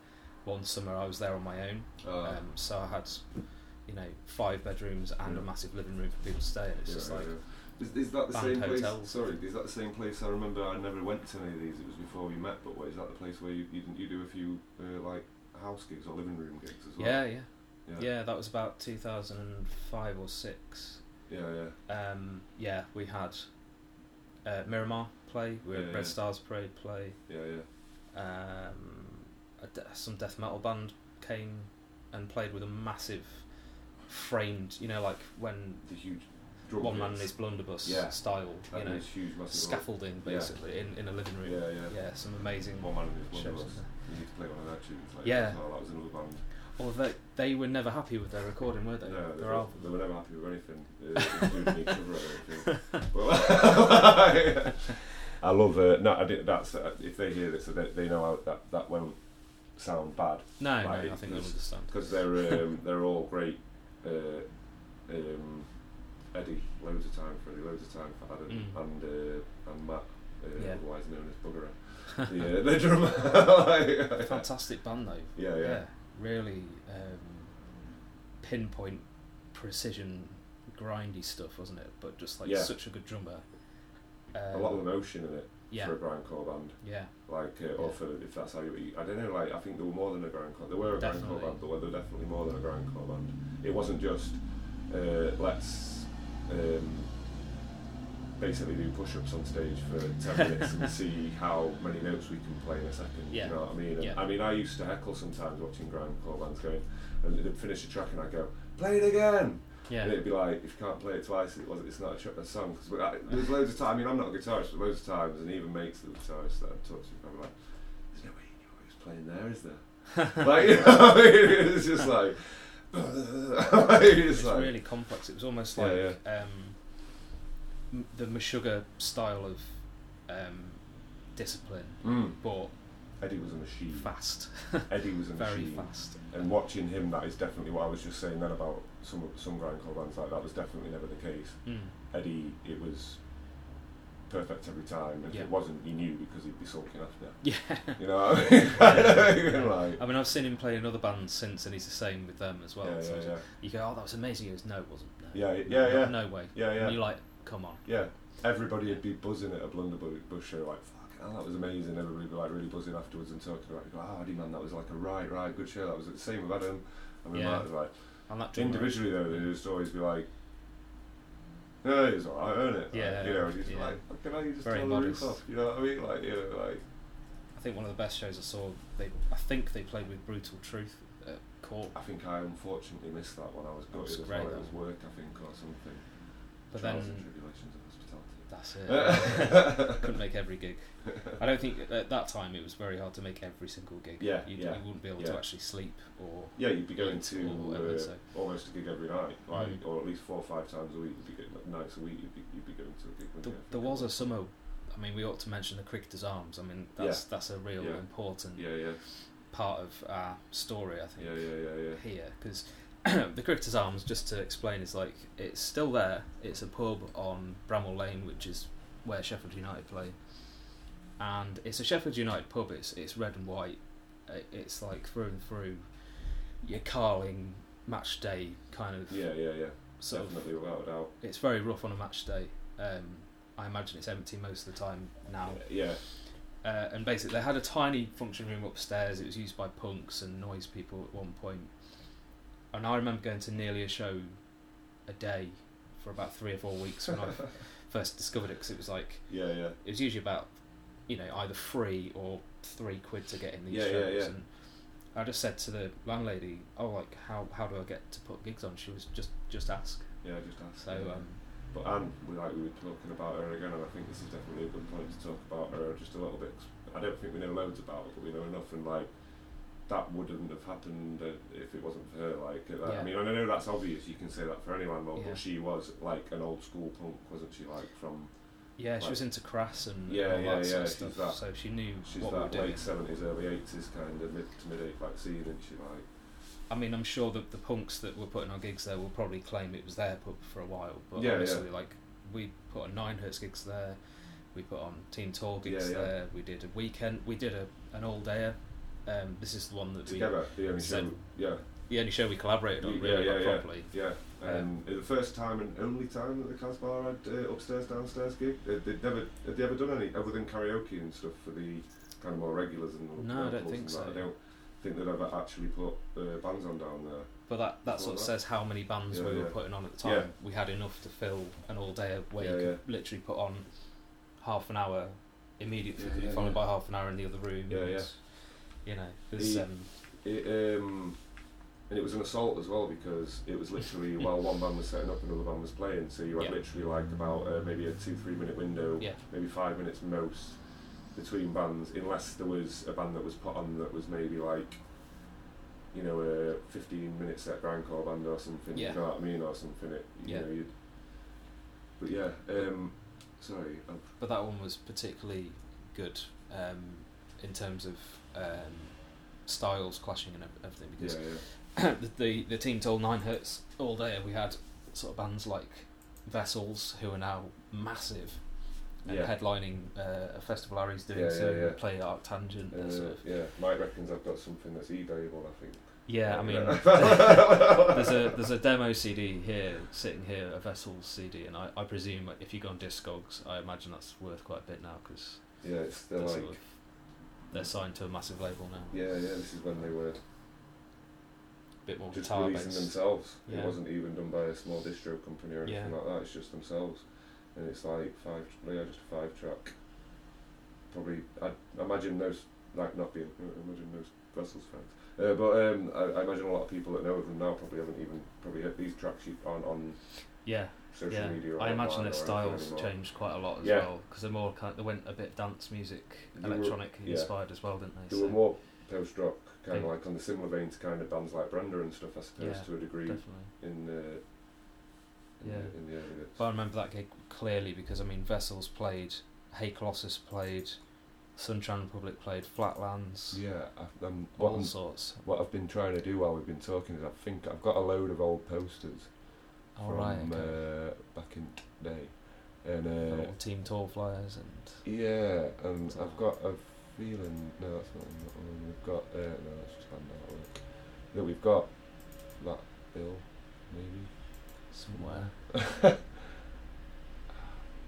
one summer I was there on my own.
Uh,
Um, so I had, you know, five bedrooms and
Yeah.
a massive living room for people to stay. And it's
yeah,
just like,
yeah. Is, is that the
band
same place?
hotels.
Sorry, is that the same place? I remember I never went to any of these. It was before we met. But what is that the place where you you, you do a few uh, like house gigs or living room gigs as well?
yeah, yeah,
yeah,
yeah. That was about 2005 or six.
yeah, yeah.
Um, yeah, we had uh, Miramar play, we had
Yeah,
Red
yeah.
Stars Parade play,
yeah, yeah.
um, a de- some death metal band came and played with a massive framed, you know, like when
The huge drum
one man in his blunderbuss
Yeah.
style, you know,
huge
scaffolding
Yeah.
basically in, in a living room.
Yeah, yeah.
Yeah, some amazing
One man in his blunderbuss. You need to play one of their tunes. Like
Yeah.
Well. that was another band.
Although they, they were never happy with their recording, were they?
No, they,
their
were,
album.
they were never happy with anything, including each other or anything. But, I love uh, no, I did, that's uh, if they hear this, they, they know how that that won't sound bad
No,
Like,
no, I think they'll understand.
because they're um, they're all great. Uh, um, Eddie, loads of time for Eddie, loads of time for Adam
Mm.
and uh, and Matt, uh,
Yeah.
otherwise known as Buggerer. the, uh, the drummer. Like,
Fantastic band though.
Yeah, yeah.
really um, pinpoint, precision, grindy stuff, wasn't it? But just like
Yeah.
such a good drummer. Um,
a lot of emotion in it.
Yeah.
for a grindcore band.
Yeah.
Like, uh, or
Yeah.
for if that's how you, I don't know. Like, I think there were more than a grindcore. There were a
Definitely.
grindcore band, but there were definitely more than a grindcore band. It wasn't just uh, let's um, basically do push-ups on stage for ten minutes and see how many notes we can play in a second.
Yeah.
You know what I mean? And,
Yeah.
I mean, I used to heckle sometimes watching grindcore bands going, and they'd finish a track and I'd go, play it again.
Yeah.
And it'd be like, if you can't play it twice, it was, it's not a, tr- a song. Cause I, there's loads of times, I mean, I'm not a guitarist, but loads of times, and even mates that are guitarists that I've talked to, I'm like, there's no way you knew what he was playing there, is there? like, you know, it's just like, it's
it's
like,
really complex. It was almost
Yeah,
like Um, the Meshuggah style of um, discipline,
mm,
but
Eddie was a machine.
fast,
Eddie was a
very
machine.
fast.
And watching him, that is definitely what I was just saying then about some some grindcore bands like that was definitely never the case.
Mm.
Eddie, it was perfect every time. And
Yeah.
if it wasn't, he knew because he'd be sulking after.
Yeah.
You know I mean? like,
I mean, I've seen him play in other bands since, and he's the same with them as well.
yeah,
so
yeah, yeah.
You go, oh, that was amazing. He goes, no, it wasn't. No.
Yeah, yeah,
no,
yeah.
No way.
Yeah, yeah.
And you're like, come on.
Yeah, everybody would be buzzing at a Blunderbuss show, like, fuck hell, that was amazing. Everybody would be like really buzzing afterwards and talking about it. You go, oh, man, that was like a right, right good show. That was the same with Adam. I mean,
Yeah.
that was like,
And that drummer-
individually though, they'd just always be like, no, it was alright, isn't it?
Yeah,
Like, you know, he's
yeah.
like, fucking hell, you just
Very
tell the roof off. You know what I mean? Like, you know, like,
I think one of the best shows I saw. They, I think they played with Brutal Truth at Corp,
I think I unfortunately missed that one. I was
That was
gutted as
great,
well. It was work, I think, or something.
but
Trials
then
and tribulations of hospitality.
That's it. Couldn't make every gig. I don't think at that time it was very hard to make every single gig.
Yeah,
you,
yeah,
you wouldn't be able
yeah.
to actually sleep or
Yeah, you'd be going to
whatever,
uh,
so-
almost a gig every night, like,
Mm.
or at least four or five times a week. You'd be getting like, nights a week. You'd be, you'd be going to a gig. wouldn't
There, was a summer. I mean, we ought to mention the Cricketers Arms. I mean, that's that's a real
Yeah.
important
Yeah, yeah,
part of our story. I think
yeah, yeah, yeah, yeah.
here because the Cricketers Arms, just to explain, is like it's still there. It's a pub on Bramall Lane, which is where Sheffield United play, and it's a Sheffield United pub. It's it's red and white. It's like through and through. Your Carling match day kind of
Yeah, yeah, yeah.
sort of
Definitely, without a doubt.
it's very rough on a match day. Um, I imagine it's empty most of the time now.
Yeah,
Uh, and basically, they had a tiny function room upstairs. It was used by punks and noise people at one point. And I remember going to nearly a show a day for about three or four weeks when I first discovered it because it was like
yeah, yeah.
it was usually about you know either free or three quid to get in these
Yeah, yeah,
shows.
yeah.
And I just said to the landlady, "Oh, like how how do I get to put gigs on?" She was just just ask.
Yeah, just ask.
So
yeah.
um,
But Anne, we like we were talking about her again, and I think this is definitely a good point to talk about her just a little bit. 'cause I don't think we know loads about her, but we know enough, and like that wouldn't have happened if it wasn't for her. Like, uh,
Yeah.
I mean, I know that's obvious. You can say that for anyone,
Yeah.
but she was like an old school punk, wasn't she? Like from
yeah, she was into crass and
Yeah,
all
yeah,
that sort
yeah,
of
she's
stuff.
that-
so she knew
she's
what we
that
doing.
late seventies, early eighties kind of mid to mid eight like scene, and she like
I mean, I'm sure that the punks that were putting on gigs there will probably claim it was their pub for a while, but
Yeah,
obviously, like we put on Nine Hertz gigs there, we put on Team Tall gigs
Yeah, yeah.
there, we did a weekend, we did a an all dayer. Um, this is the one that
together. The only
said-
show, yeah,
the only show we collaborated on really
yeah,
like,
yeah.
properly.
yeah. Um, the first time and only time that the Casbah had uh, upstairs downstairs gig. They, they'd never had they ever done any other than karaoke and stuff for the kind of more regulars and
No, I don't think so.
that. I don't think they'd ever actually put uh, bands on down there.
But that, that sort of
Well,
says how many bands
Yeah,
we were
yeah.
putting on at the time.
Yeah.
We had enough to fill an all day where
Yeah,
you could
yeah.
literally put on half an hour immediately,
Yeah, yeah,
followed
yeah.
by half an hour in the other room.
Yeah, yeah.
You know,
The-
um,
It, um, and it was an assault as well because it was literally while one band was setting up, another band was playing. So you had
Yeah.
literally like about uh, maybe a two three minute window,
yeah,
maybe five minutes most between bands, unless there was a band that was put on that was maybe like, you know, a 15 minute set grindcore band or something,
Yeah.
you know what I mean, or something. It, you
Yeah.
know, you'd, but yeah, um, sorry, I've,
but that one was particularly good um, in terms of um, styles clashing and everything because
yeah,
the, the the team tall Nine Hertz all day, and we had sort of bands like Vessels who are now massive. And
Yeah.
headlining uh, a festival Harry's doing,
Yeah,
so
yeah, yeah.
play Arc Tangent. that sort
uh,
of-
yeah. Mike reckons I've got something that's eBayable. I think.
Yeah, I mean, there's a there's a demo CD here, sitting here, a Vessels CD, and I, I presume if you go on Discogs, I imagine that's worth quite a bit now because
Yeah, it's They're like
sort of- they're signed to a massive label now.
yeah, yeah. This is when they were A
bit more
just
guitar
releasing
based.
themselves.
Yeah.
It wasn't even done by a small distro company or anything
Yeah.
like that. It's just themselves, and it's like five, yeah, just a five track. Probably, I imagine those like not being, I imagine those Brussels fans. Uh, but um, I, I imagine a lot of people that know of them now probably haven't even probably hit these tracks you- aren't on
Yeah,
social
yeah.
media. Or
I imagine their styles changed quite a lot as
Yeah.
well because they're more kind. they went a bit dance music,
They were-
electronic
yeah.
inspired as well, didn't they?
There were more post rock, kind of like on the similar vein to kind of bands like Brenda and stuff, I suppose, to a degree
definitely.
in the in,
Yeah.
the, in the early bits.
But I remember that gig clearly because I mean Vessels played, Hey Colossus played, Sunshine Republic played, Flatlands,
Yeah, I, um, what,
all
I'm-
sorts.
what I've been trying to do while we've been talking is I think I've got a load of old posters
All
from
right, okay.
uh, back in the day, and uh,
Team Tall Flyers and
yeah, and I've got a feeling no, that's not in that one. We've got uh, no, that's just band artwork. That we've got that bill, maybe.
somewhere.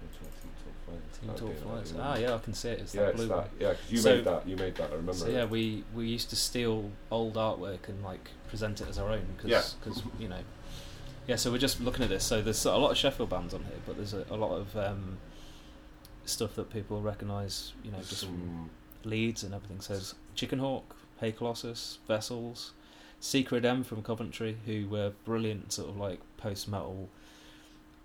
Team Tall Flyers. Oh,
Tall
dear, I
Flyers.
don't
Ah, yeah, I can see it. It's
yeah,
that
it's that. Yeah, 'cause you
So-
made that. You made that. I remember.
So
it.
yeah, we we used to steal old artwork and like present it as our own because
Yeah.
you know yeah. So we're just looking at this. So there's a lot of Sheffield bands on here, but there's a, a lot of um, stuff that people recognise. You know, just from Leeds and everything. So Chicken Hawk, Hey Colossus, Vessels, Secret M from Coventry, who were brilliant sort of like post metal,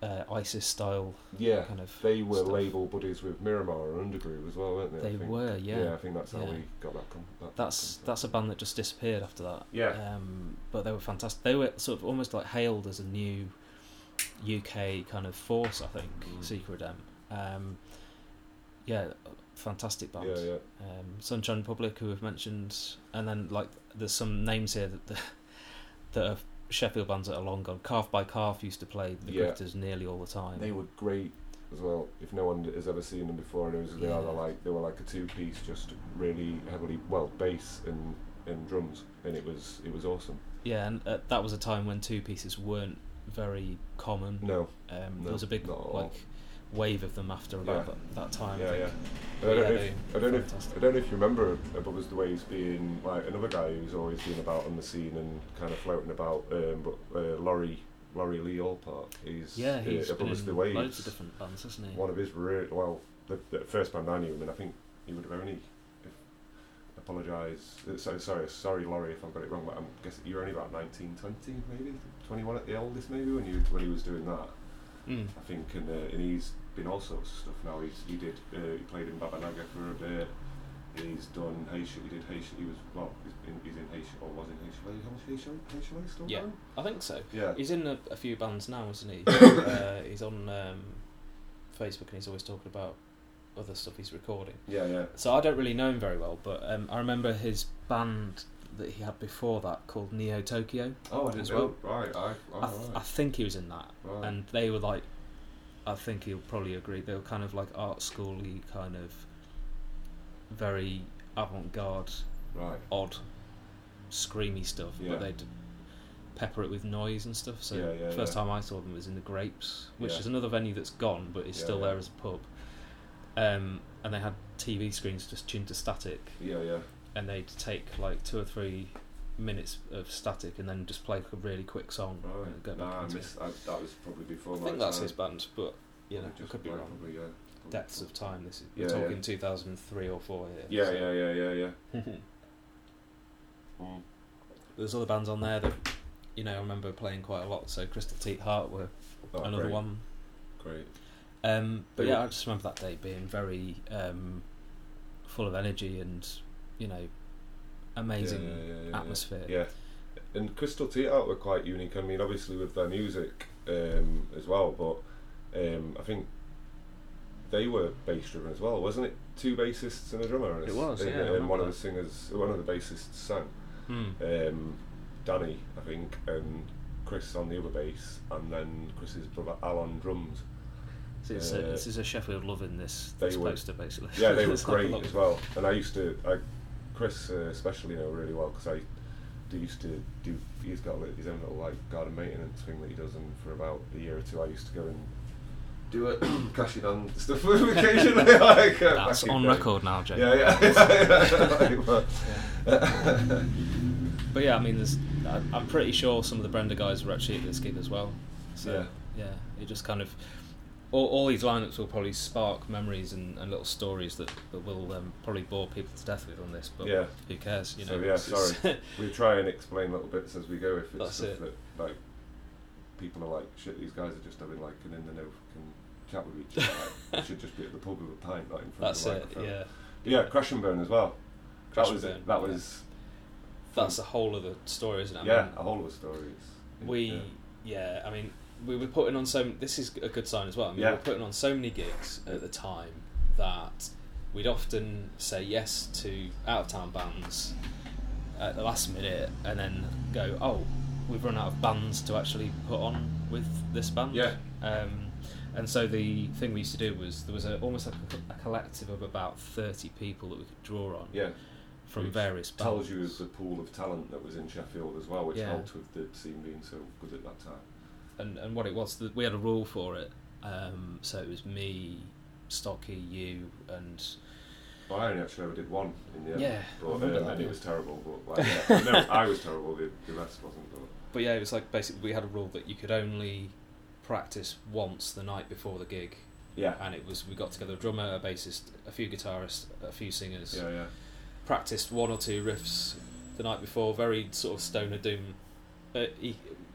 uh, ISIS style
yeah,
kind of.
they were
stuff.
label buddies with Mirimar and Undergroove as well, weren't they?
They were, yeah.
Yeah, I think that's how
Yeah.
we got that. Com- that
That's
concept.
that's a band that just disappeared after that.
Yeah.
Um, but they were fantastic. They were sort of almost like hailed as a new UK kind of force. I think
Mm.
Secret M. Um, yeah, fantastic band.
Yeah, yeah.
Um, Sunshine Public, who we've mentioned, and then like there's some names here that that, that are Sheffield bands that are long gone. Calf by Calf used to play the
Yeah.
Grifters nearly all the time.
They were great as well. If no one has ever seen them before, knows who they are. They're like they were like a two piece, just really heavily well bass and and drums, and it was it was awesome.
yeah, and uh, that was a time when two pieces weren't very common.
No,
Um,
No,
there was a big like wave of them after about
Yeah.
that, that time.
yeah,
I
yeah. I don't
Yeah,
know. If, I don't know. If. I don't know if you remember uh, but was the waves being like another guy who's always been about on the scene and kind of floating about. Um, but uh, Laurie Laurie Lee Allpart, he's
Yeah, he's
uh,
been in
the waves.
loads of different bands, hasn't he?
one of his re- well, the, the first band I knew him, and I think he would have only. Apologise. Uh, sorry, sorry, sorry, Laurie, if I've got it wrong. But I'm guessing you're only about 19, 20, maybe 21 at the oldest, maybe when you when he was doing that.
Mm.
I think, and, uh, and he's been all sorts of stuff now. He's he did uh, he played in Babanaga for a bit. He's done Haitian. He did Haitian. He was well. He's in, he's in Haitian or was in Haitian. Haitian, Haitian, still
Yeah. I think so.
Yeah.
He's in a, a few bands now, isn't he? uh, he's on um, Facebook and he's always talking about other stuff he's recording.
Yeah, yeah.
So I don't really know him very well, but um, I remember his band that he had before that called Neo Tokyo.
Oh, I didn't
As
know.
well.
Right, I, oh,
I, th- I think he was in that,
right.
and they were like, I think he'll probably agree. They were kind of like art schooly, kind of very avant-garde,
right.
odd, screamy stuff.
Yeah.
But they'd pepper it with noise and stuff. So
Yeah, yeah,
first time I saw them was in the Grapes, which is another venue that's gone, but is still there as a pub. Um, and they had TV screens just tuned to static,
Yeah, yeah.
and they'd take like two or three minutes of static and then just play a really quick song.
Right.
and go back
Nah, I missed, I, that was probably before
I
my
think that's
time.
his band, but you know, I
just
could be wrong.
Probably, yeah. Probably
Depths of time. This is,
Yeah,
we're
yeah.
talking 2003 or four here.
Yeah,
so-
yeah, yeah, yeah, yeah. Mm.
There's other bands on there that you know I remember playing quite a lot. So Crystal Teat Heart were
Oh,
another
great,
one.
Great.
Um, but yeah, I just remember that day being very um, full of energy and you know amazing
Yeah, yeah, yeah, yeah,
atmosphere.
Yeah. And Crystal Theatre were quite unique. I mean, obviously with their music um, as well, but um, I think they were bass driven as well, wasn't it? Two bassists and a drummer.
It was,
and,
yeah,
And
remember
one of the singers, one of the bassists sang.
Hmm.
Um, Danny, I think, and Chris on the other bass, and then Chris's brother Alan drums.
So it's
Uh,
a, this is a Sheffield loving this,
they
this
were-
poster basically.
Yeah, they were
It's like a
great as well. And I used to, I, Chris uh, especially know really well because I do used to do. He's got like, his own little like garden maintenance thing that he does, and for about a year or two, I used to go and do it, crashing on stuff occasionally. like, uh,
That's on
day.
record now, Jay.
Yeah, yeah. yeah, yeah.
But yeah, I mean, there's. I, I'm pretty sure some of the Brenda guys were actually at this gig as well. So
Yeah.
yeah, it just kind of. All, all these lineups will probably spark memories and, and little stories that, that will um, probably bore people to death with on this. But
Yeah.
who cares? You know.
So yeah, sorry. we try and explain little bits as we go. If it's
That's
stuff
it.
that like people are like, shit, these guys are just having like an in the know fucking chat with each other. Like, we should just be at the pub with a pint, not in front
That's
of the
it.
microphone.
Yeah.
Yeah, crash and burn as well.
Crash
that
and
was
burn,
it. That
yeah.
was.
That's a whole other story, isn't it? I
yeah,
mean,
a whole of a story. It's-
we
yeah.
yeah. I mean we were putting on so this is a good sign as well I mean,
Yeah.
we were putting on so many gigs at the time that we'd often say yes to out of town bands at the last minute and then go oh we've run out of bands to actually put on with this band
Yeah.
um, and so the thing we used to do was there was a, almost like a, a collective of about 30 people that we could draw on
Yeah,
from
Which
various bands
tells you of the pool of talent that was in Sheffield as well, which
Yeah.
helped with the scene being so good at that time.
And, and what it was that we had a rule for it. Um, so it was me, Stocky, you, and
Well, I only actually ever did one in the end.
Yeah,
but, uh,
that,
and
yeah.
it was terrible. But like, yeah. no, I was terrible. The, the rest wasn't. But
but yeah, it was like basically we had a rule that you could only practice once the night before the gig,
yeah,
and it was we got together a drummer, a bassist, a few guitarists, a few singers,
yeah, yeah.
practiced one or two riffs the night before, very sort of stoner doom, uh,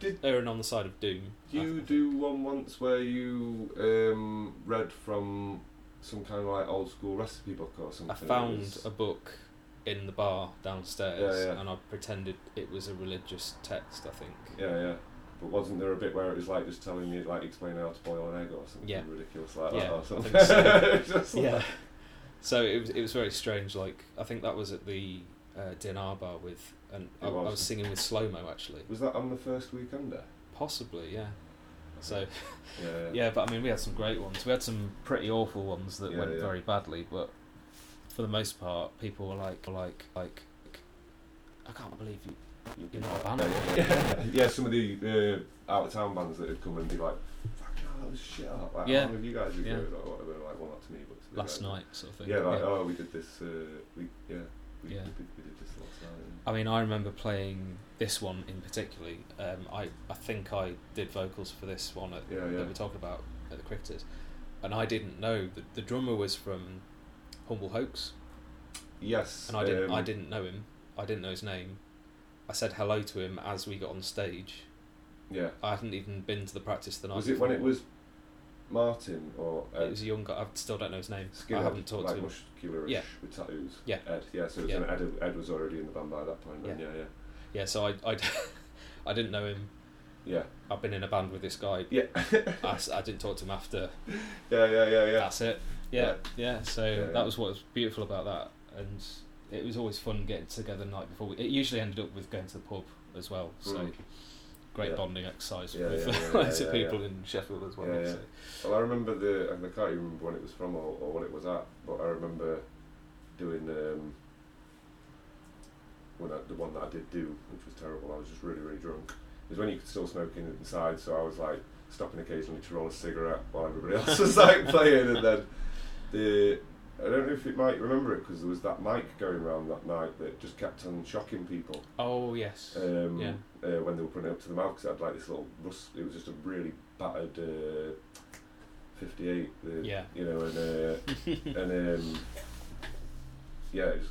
Did-
erring on the side of doom.
You do one once where you um, read from some kind of like old school recipe book or something.
I found a book in the bar downstairs,
Yeah, yeah.
and I pretended it was a religious text. I think.
Yeah, yeah. But wasn't there a bit where it was like just telling you, like explaining how to boil an egg or something
Yeah.
ridiculous like
Yeah,
that or something?
so.
Just like-
Yeah. So it was it was very strange. Like I think that was at the uh, Dinar bar with, and I,
It
I
was.
was singing with slow mo actually.
Was that on the first weekend?
Possibly, yeah. So
Yeah, yeah.
yeah, but I mean, we had some great ones. We had some pretty awful ones that
Yeah,
went
yeah.
very badly, but for the most part, people were like, like, like, I can't believe you, you're not a band.
Yeah, yeah. some of the uh, out of town bands that had come and be like, fucking hell, that was shit up. Like,
Yeah.
how you guys were
Yeah.
good or whatever? Like, well, not to me, but to
Last
guys.
night, sort of thing.
Yeah, like, oh, we did this, uh, we, yeah, we,
Yeah.
we, we did this.
I mean, I remember playing this one in particular. Um, I, I think I did vocals for this one at,
Yeah, yeah.
that we're talking about at the Cricketers, and I didn't know that the drummer was from Humble Hoax,
Yes.
and I didn't I
um,
didn't know him. I didn't know his name. I said hello to him as we got on stage.
Yeah.
I hadn't even been to the practice the night.
Was it when it
before.
was Martin or Ed?
It was a young guy. I still don't know his name.
Skinhead,
I haven't talked
like
to him.
muscular-ish
Yeah.
with tattoos.
Yeah.
Ed. Yeah. So it was
Yeah.
an Ed, Ed was already in the band by that point. Then.
Yeah.
Yeah.
Yeah, so I, I, I didn't know him.
Yeah.
I've been in a band with this guy.
Yeah.
I, I didn't talk to him after.
Yeah. Yeah. Yeah. Yeah.
That's it. Yeah, yeah. So
Yeah, yeah.
that was what was beautiful about that, and it was always fun getting together the night before. It usually ended up with going to the pub as well. So
Mm.
Great
Yeah.
bonding exercise
Yeah,
with
yeah,
loads of people in Sheffield as well. So.
Well, I remember the. I can't even remember when it was from or, or what it was at, but I remember doing um, when I, the one that I did do, which was terrible. I was just really, really drunk. It was when you could still smoke in inside, so I was like stopping occasionally to roll a cigarette while everybody else was like playing, and then the. I don't know if you might remember it because there was that mic going around that night that just kept on shocking people.
Oh yes.
Um,
Yeah.
uh, when they were putting it up to the mouth, 'cause it had like this little rust. It was just a really battered uh, fifty-eight. The,
Yeah.
You know, and uh, and um, yeah, it was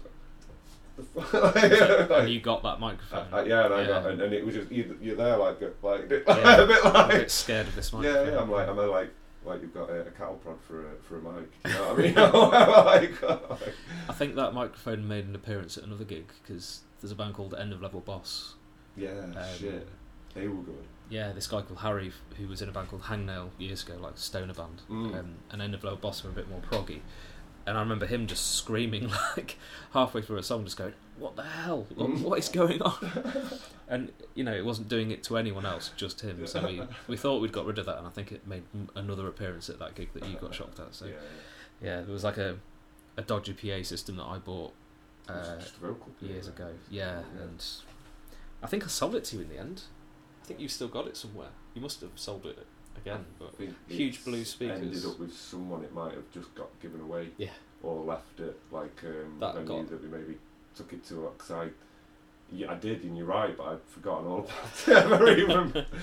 like,
and you got that microphone.
Uh, uh, yeah, and I
Yeah.
got, and, and it was just either, you're there like a- like a bit
Yeah.
like
a bit scared of this
yeah,
microphone.
yeah. I'm like I'm like like you've got a, a cattle prod for a for a mic. You know what I mean? like, like,
I think that microphone made an appearance at another gig because there's a band called End of Level Boss.
yeah,
Um,
shit. They were good.
Yeah, this guy called Harry, who was in a band called Hangnail years ago, like stoner band,
Mm.
um, and End of Level Boss were a bit more proggy. And I remember him just screaming like halfway through a song, just going, "What the hell? What, what is going on?" and you know, it wasn't doing it to anyone else, just him. So we, we thought we'd got rid of that, and I think it made m- another appearance at that gig that you got shocked at. So
yeah,
yeah, there was like a a dodgy PA system that I bought uh, years
yeah.
ago. Yeah,
Yeah.
and I think I sold it to you in the end. I think you've still got it somewhere. You must have sold it again. But
I think
Huge blue speakers.
Ended up with someone it might have just got given away.
Yeah.
Or left it like um,
That
venue
got-
that we maybe took it to. Because I, yeah, I did, and you're right, but I'd forgotten all about it. I never even.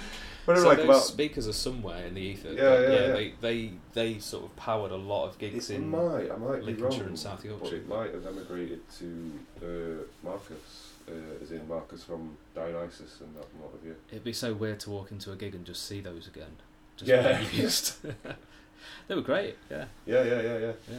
Whatever,
so
like
those
about.
speakers are somewhere in the ether.
Yeah,
but
yeah, yeah.
They, they they sort of powered a lot of gigs
It
in.
might, I might
Lincolnshire
wrong,
and South
but
Yorkshire.
it might have emigrated to uh, Marcus, uh, as in Marcus from Dionysus and that and what have you.
It'd be so weird to walk into a gig and just see those again. Just
Yeah.
used. they were great. Yeah.
Yeah, yeah, yeah, yeah.
Yeah.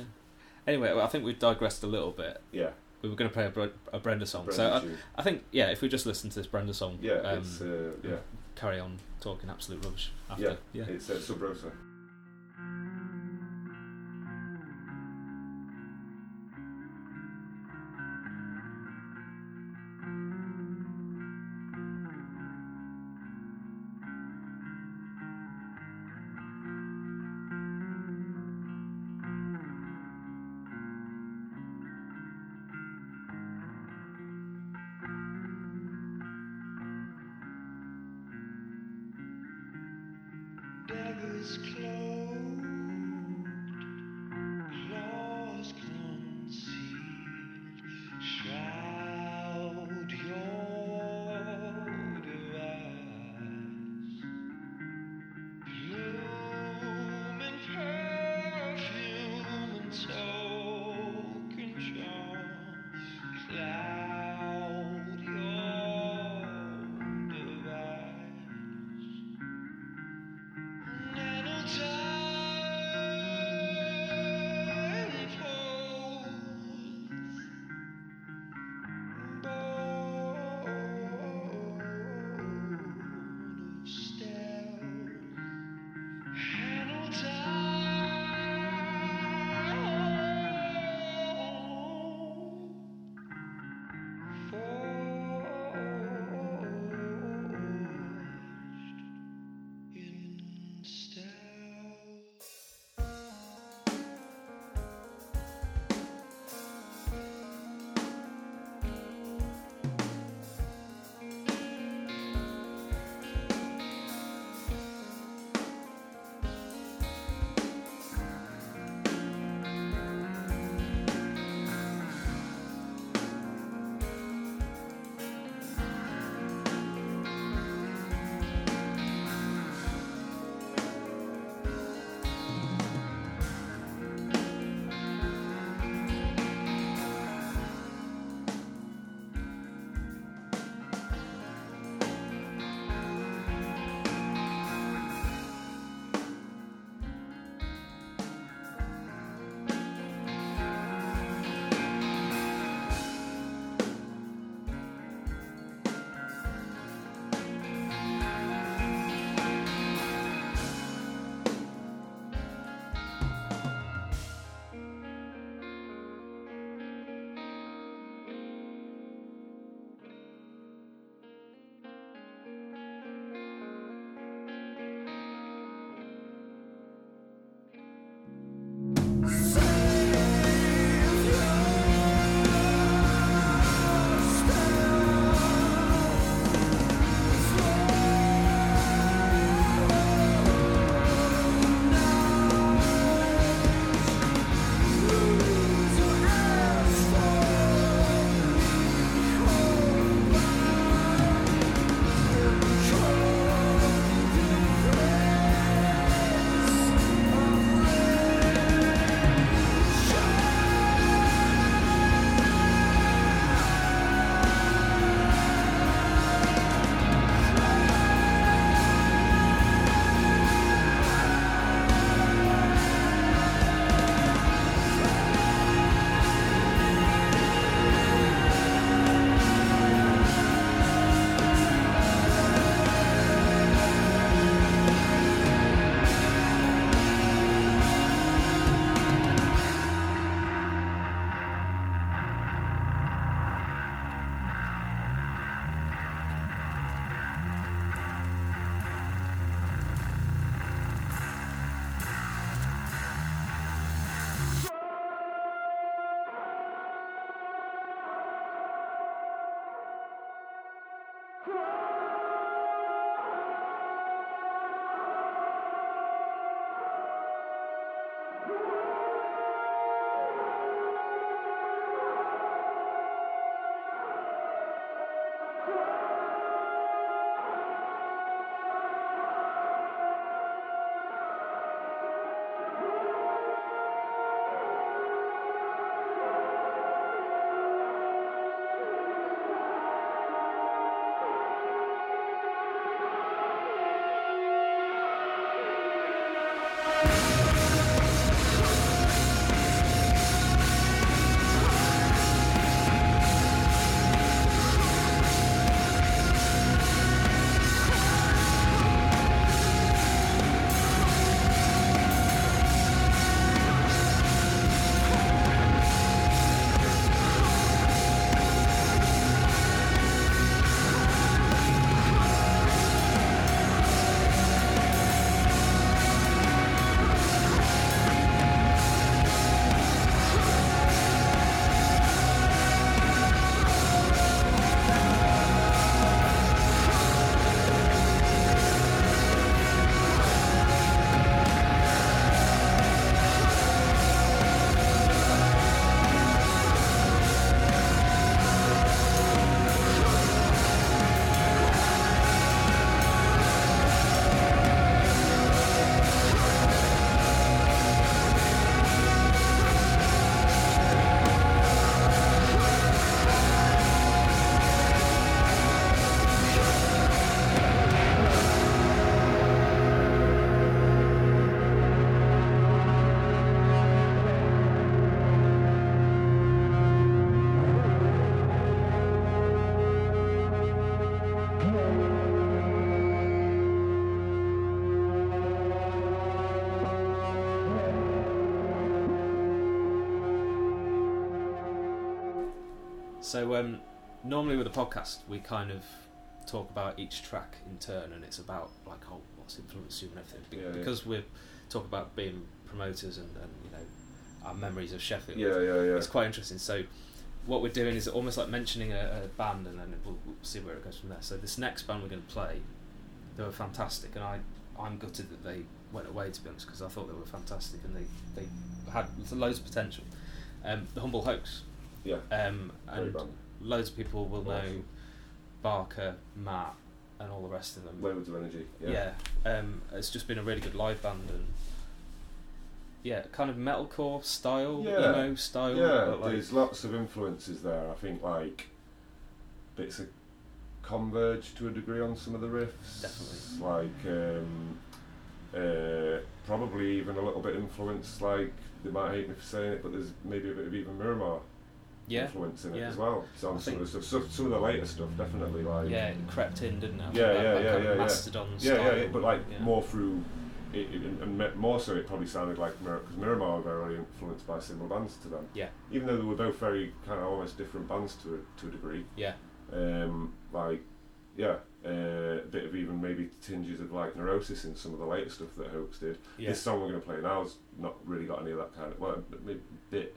Anyway, well, I think we've digressed a little bit.
Yeah,
We were going to play a, Bre- a Brenda song, so I. I think yeah, if we just listen to this Brenda song,
yeah,
um,
it's uh, yeah,
carry on talking absolute rubbish after.
Yeah.
yeah.
it's uh, Sub Rosa.
So um, normally with a podcast, we kind of talk about each track in turn, and it's about like oh, what's influenced you and everything. Be-
Yeah, yeah.
because we're talking about being promoters and, and you know our memories of Sheffield.
Yeah, yeah, yeah.
It's quite interesting. So what we're doing is almost like mentioning a, a band, and then we'll, we'll see where it goes from there. So this next band we're going to play, they were fantastic, and I I'm gutted that they went away to be honest because I thought they were fantastic and they they had loads of potential. Um, the Humble Hoax.
Yeah.
Um, and loads of people will know Barker, Matt, and all the rest of them.
Loads of energy. Yeah.
Yeah, um, it's just been a really good live band and yeah, kind of metalcore style,
Yeah.
emo style.
Yeah,
like,
there's lots of influences there. I think like bits of converge to a degree on some of the riffs.
Definitely.
Like um, uh, probably even a little bit influenced. Like they might hate me for saying it, but there's maybe a bit of even Mirimar
yeah,
influence in it
yeah.
as well. So
I
some of the stuff, some of the later stuff, definitely like
yeah, it crept in, didn't it?
Yeah,
That-
yeah,
that
yeah, yeah, yeah.
Mastodon
Yeah, yeah,
style.
yeah, but like more through, it, it, and me- more so, it probably sounded like because Mirimar were very influenced by similar bands to them.
Yeah.
Even though they were both very kind of almost different bands to a, to a degree.
Yeah,
Um, like, yeah, uh, a bit of even maybe tinges of like neurosis in some of the later stuff that Hoax did.
yeah,
This song we're going to play now has not really got any of that kind of well, a bit.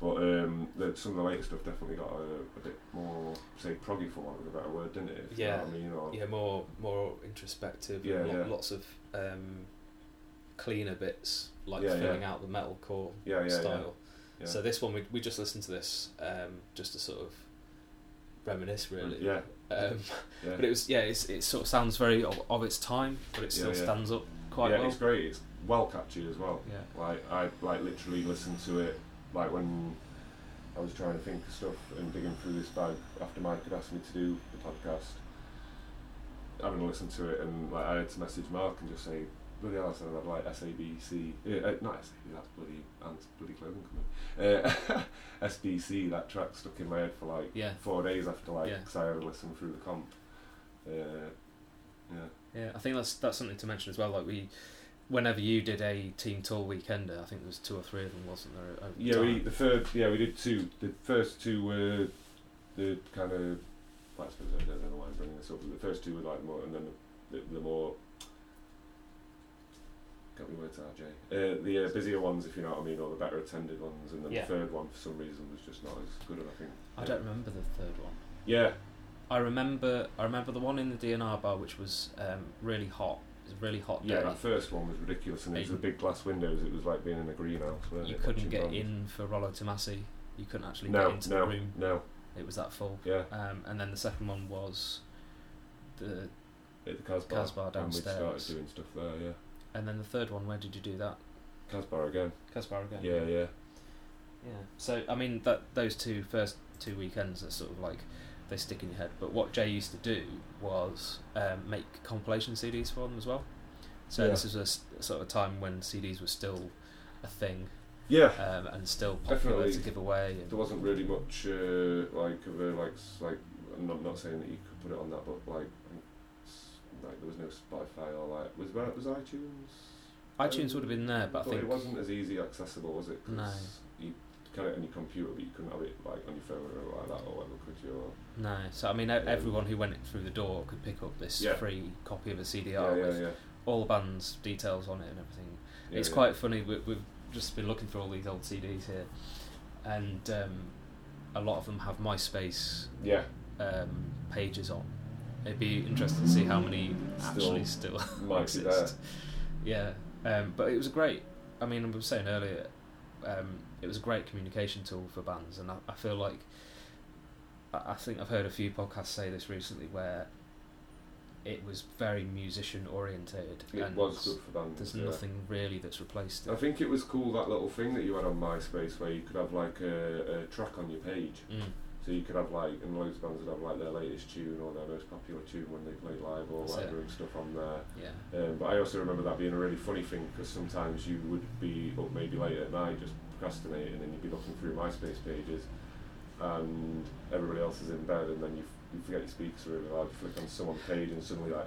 But um, the, some of the later stuff definitely got a, a bit more, say, proggy for want of a better word, didn't it? If you know
Yeah.
I mean, or,
yeah, more more introspective.
Yeah,
and lo-
yeah.
lots of um, cleaner bits like
Yeah, yeah.
filling out the metalcore
Yeah, yeah, yeah.
style.
yeah.
So this one we we just listened to this um, just to sort of reminisce really.
Yeah,
Um,
yeah.
But it was yeah, it's, it sort of sounds very of, of its time, but it still
Yeah, yeah.
stands up quite
yeah,
well.
it's great. It's well catchy as well.
Yeah,
Like I like literally listened to it like when I was trying to think of stuff and digging through this bag after Mike had asked me to do the podcast. Having a listen to it and like I had to message Mark and just say, bloody hell, I said I'd like SABC, uh, not SAB, that's bloody Ant's bloody clothing company. Uh, SBC, that track stuck in my head for like
yeah,
four days after like,
Yeah.
I had to listen through the comp. Uh, yeah.
yeah. I think that's that's something to mention as well. Like we, whenever you did a team tall weekender, I think there was two or three of them, wasn't there?
Yeah, we the third. Yeah, we did two. The first two were the kind of. Well, I suppose I don't know why I'm bringing this up, but the first two were like more, and then the, the, the more. Got me words out, Jay. Uh, the uh, busier ones, if you know what I mean, or the better attended ones, and then
Yeah.
the third one for some reason was just not as good. I think.
I don't remember the third one.
Yeah,
I remember I remember the one in the DNR bar, which was um, really hot. It was really hot
yeah.
day.
That first one was ridiculous, and it was the big glass windows. It was like being in a greenhouse. weren't it?
you
it,
couldn't get
bands.
in for Rollo Tomasi. You couldn't actually
No,
get into
no,
the room.
no.
It was that full.
Yeah,
Um, and then the second one was the,
at the Casbah.
Casbah
And we started doing stuff there. Yeah,
and then the third one. Where did you do that?
Casbah again.
Casbah again.
Yeah, yeah.
Yeah. So I mean that those two first two weekends are sort of like they stick in your head. But what Jay used to do was um, make compilation CDs for them as well. So
Yeah.
this is a sort of time when CDs were still a thing
Yeah.
um, and still popular
Definitely.
to give away. And
there wasn't really much uh, like of a like like I'm not, not saying that you could put it on that, but like like there was no Spotify or like was that was iTunes.
iTunes would have been there, but I
But
think
it wasn't as easy accessible, was it? 'Cause
No.
You on your computer, but you couldn't have it like on your phone or like that, or whatever, could you? Or,
no. So I mean, everyone who went through the door could pick up this
Yeah.
free copy of a CDR
yeah, yeah,
with all the band's details on it and everything. it's quite funny. We, we've just been looking through all these old CDs here, and um, a lot of them have MySpace
Yeah,
um, pages on. It'd be interesting to see how many actually still exist. Yeah, um, but it was great. I mean, I was saying earlier, um, it was a great communication tool for bands, and I, I feel like I, I think I've heard a few podcasts say this recently where it was very musician orientated,
it was good for bands.
there's
yeah.
nothing really that's replaced it.
I think it was cool that little thing that you had on MySpace where you could have like a, a track on your page.
Mm.
So you could have like, and loads of bands would have like their latest tune or their most popular tune when they play live or
That's
whatever
it.
and stuff on there.
Yeah.
Um, but I also remember that being a really funny thing because sometimes you would be up maybe late at night just procrastinating and you'd be looking through MySpace pages and everybody else is in bed and then you, f- you forget your speakers are really loud, you flick on someone's page and suddenly like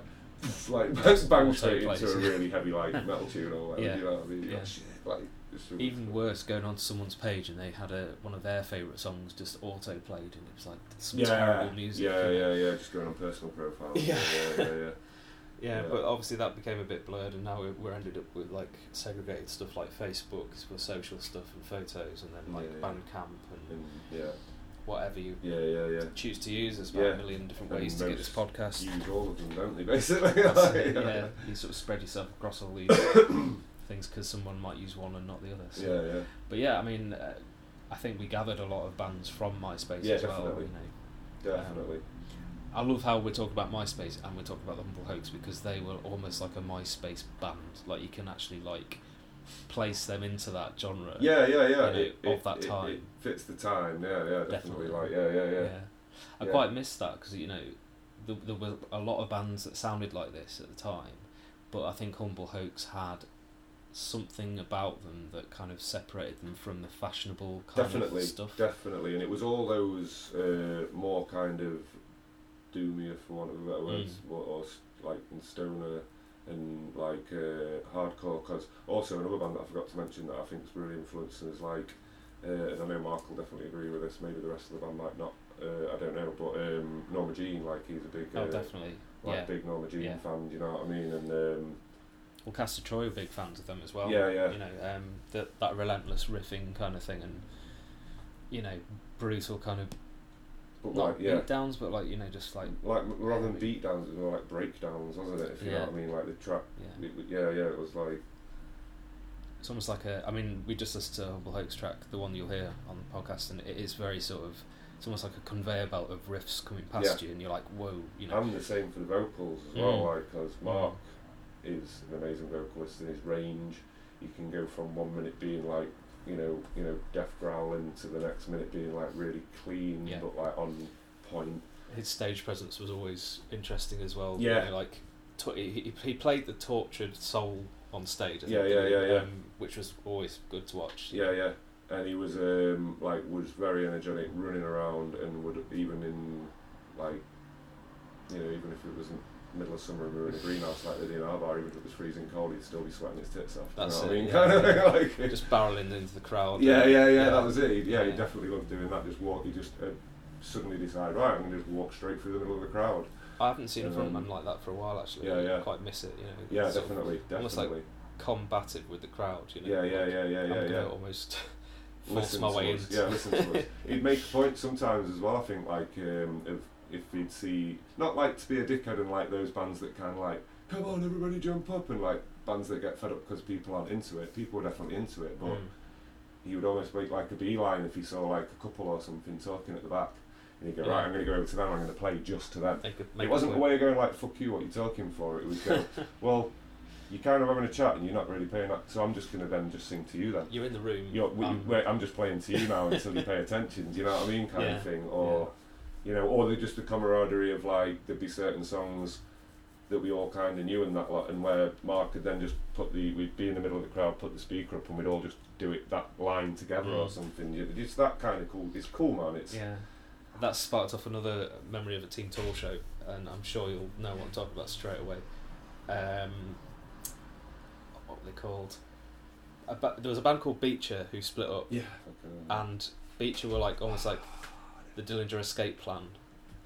like bang, straight into a really heavy like metal tune or whatever,
Yeah.
you know what I mean?
Yeah.
like, shit, like
Even worse, going onto someone's page and they had a one of their favourite songs just auto played, and it was like some
yeah,
terrible music.
Yeah, yeah, yeah. Just going on personal profiles.
Yeah.
yeah, yeah. yeah.
Yeah,
Yeah.
but obviously that became a bit blurred, and now we're, we're ended up with like segregated stuff like Facebook for social stuff and photos, and then like
Yeah, yeah.
Bandcamp and
yeah,
whatever you
yeah, yeah, yeah.
choose to use. There's about
Yeah.
a million different
And
ways to get this podcast.
Use all of them, don't they? Basically.
It, yeah, you sort of spread yourself across all these things because someone might use one and not the other. So.
yeah, yeah.
But yeah, I mean, uh, I think we gathered a lot of bands from MySpace
Yeah,
as well.
definitely.
You know,
Definitely.
I love how we're talking about MySpace and we're talking about the Humble Hoax because they were almost like a MySpace band. Like you can actually like place them into that genre.
yeah, yeah, yeah.
you know,
it,
of
it-
that time.
It, fits the time. Yeah, yeah. Definitely.
Definitely.
Like, yeah, yeah, yeah. yeah.
I
Yeah.
quite missed that because you know there, there were a lot of bands that sounded like this at the time, but I think Humble Hoax had something about them that kind of separated them from the fashionable kind
Definitely,
of stuff.
definitely, and it was all those uh, more kind of doomier, for want of a better words,
Mm.
or, or like in stoner and like uh, hardcore. Because also another band that I forgot to mention that I think is really influencing is like, uh, and I know Mark will definitely agree with this. Maybe the rest of the band might not. Uh, I don't know, but um, Norma Jean, like he's a big, uh,
oh, definitely.
like
yeah.
big Norma Jean
Yeah.
fan. You know what I mean? And um,
Well, Castor Troy were big fans of them as well.
Yeah, yeah.
You know, um, that that relentless riffing kind of thing, and you know, brutal kind of
but
not
like yeah.
beat downs, but like you know, just like
Like rather than beat downs, it was more like breakdowns, wasn't it? If you know what I mean, like the track.
yeah.
It, yeah, yeah, it was like
It's almost like a. I mean, we just listened to Humble Hoax track, the one you'll hear on the podcast, and it is very sort of. It's almost like a conveyor belt of riffs coming past you, and you're like, whoa, you know.
And the same for the vocals as well,
Mm.
like because Mark is an amazing vocalist in his range. You can go from one minute being like, you know, you know, death growling to the next minute being like really clean,
Yeah.
but like on point.
His stage presence was always interesting as well.
Yeah.
You know, like to- he, he- played the tortured soul on stage. I
Yeah,
think,
yeah, yeah, yeah.
Um, which was always good to watch.
Yeah, yeah. And he was um like was very energetic, running around, and would even in like, you know, even if it was in middle of summer and we were in a greenhouse like they did in our bar, even if it was freezing cold, he'd still be sweating his tits off.
That's
you know
it,
I mean?
yeah,
kind of
yeah.
like,
Just barreling into the crowd.
Yeah,
and-
yeah, yeah, that was it. Yeah, he definitely loved doing that. Just walk, he just uh, suddenly decided, right, I'm going to just walk straight through the middle of the crowd.
I haven't seen a
Um,
frontman like that for a while actually.
yeah, yeah.
I quite miss it. You know.
Yeah,
sort of
definitely,
almost like
definitely.
combative with the crowd. You know.
Yeah, yeah,
like,
yeah, yeah,
I'm
yeah, yeah.
almost force
Listen
my way into.
Yeah, listen to us. He'd make a point sometimes as well. I think like um, if if he'd see not like to be a dickhead and like those bands that kind of like come on everybody jump up and like bands that get fed up because people aren't into it. People are definitely into it, but
Mm.
he would almost make like a beeline if he saw like a couple or something talking at the back. And he'd go,
Yeah.
right, I'm going to go over to them, I'm going to play just to them.
Make a, make
it wasn't
a
way of going like, fuck you, what you talking for? It was go, well, you're kind of having a chat and you're not really paying that, so I'm just going to then just sing to you then.
You're in the room.
You're, we,
um,
I'm just playing to you now until you pay attention. Do you know what I mean? Kind
Yeah.
of thing, or you know, or just the camaraderie of like there'd be certain songs that we all kind of knew and that lot, and where Mark could then just put the we'd be in the middle of the crowd, put the speaker up, and we'd all just do it that line together or
Mm.
something. It's that kind of cool. It's cool, man. It's
Yeah. That sparked off another memory of a Team Tall show, and I'm sure you'll know what I'm talking about straight away. Um, what were they called? A ba- there was a band called Beecher who split up,
yeah.
and Beecher were like almost like the Dillinger Escape Plan,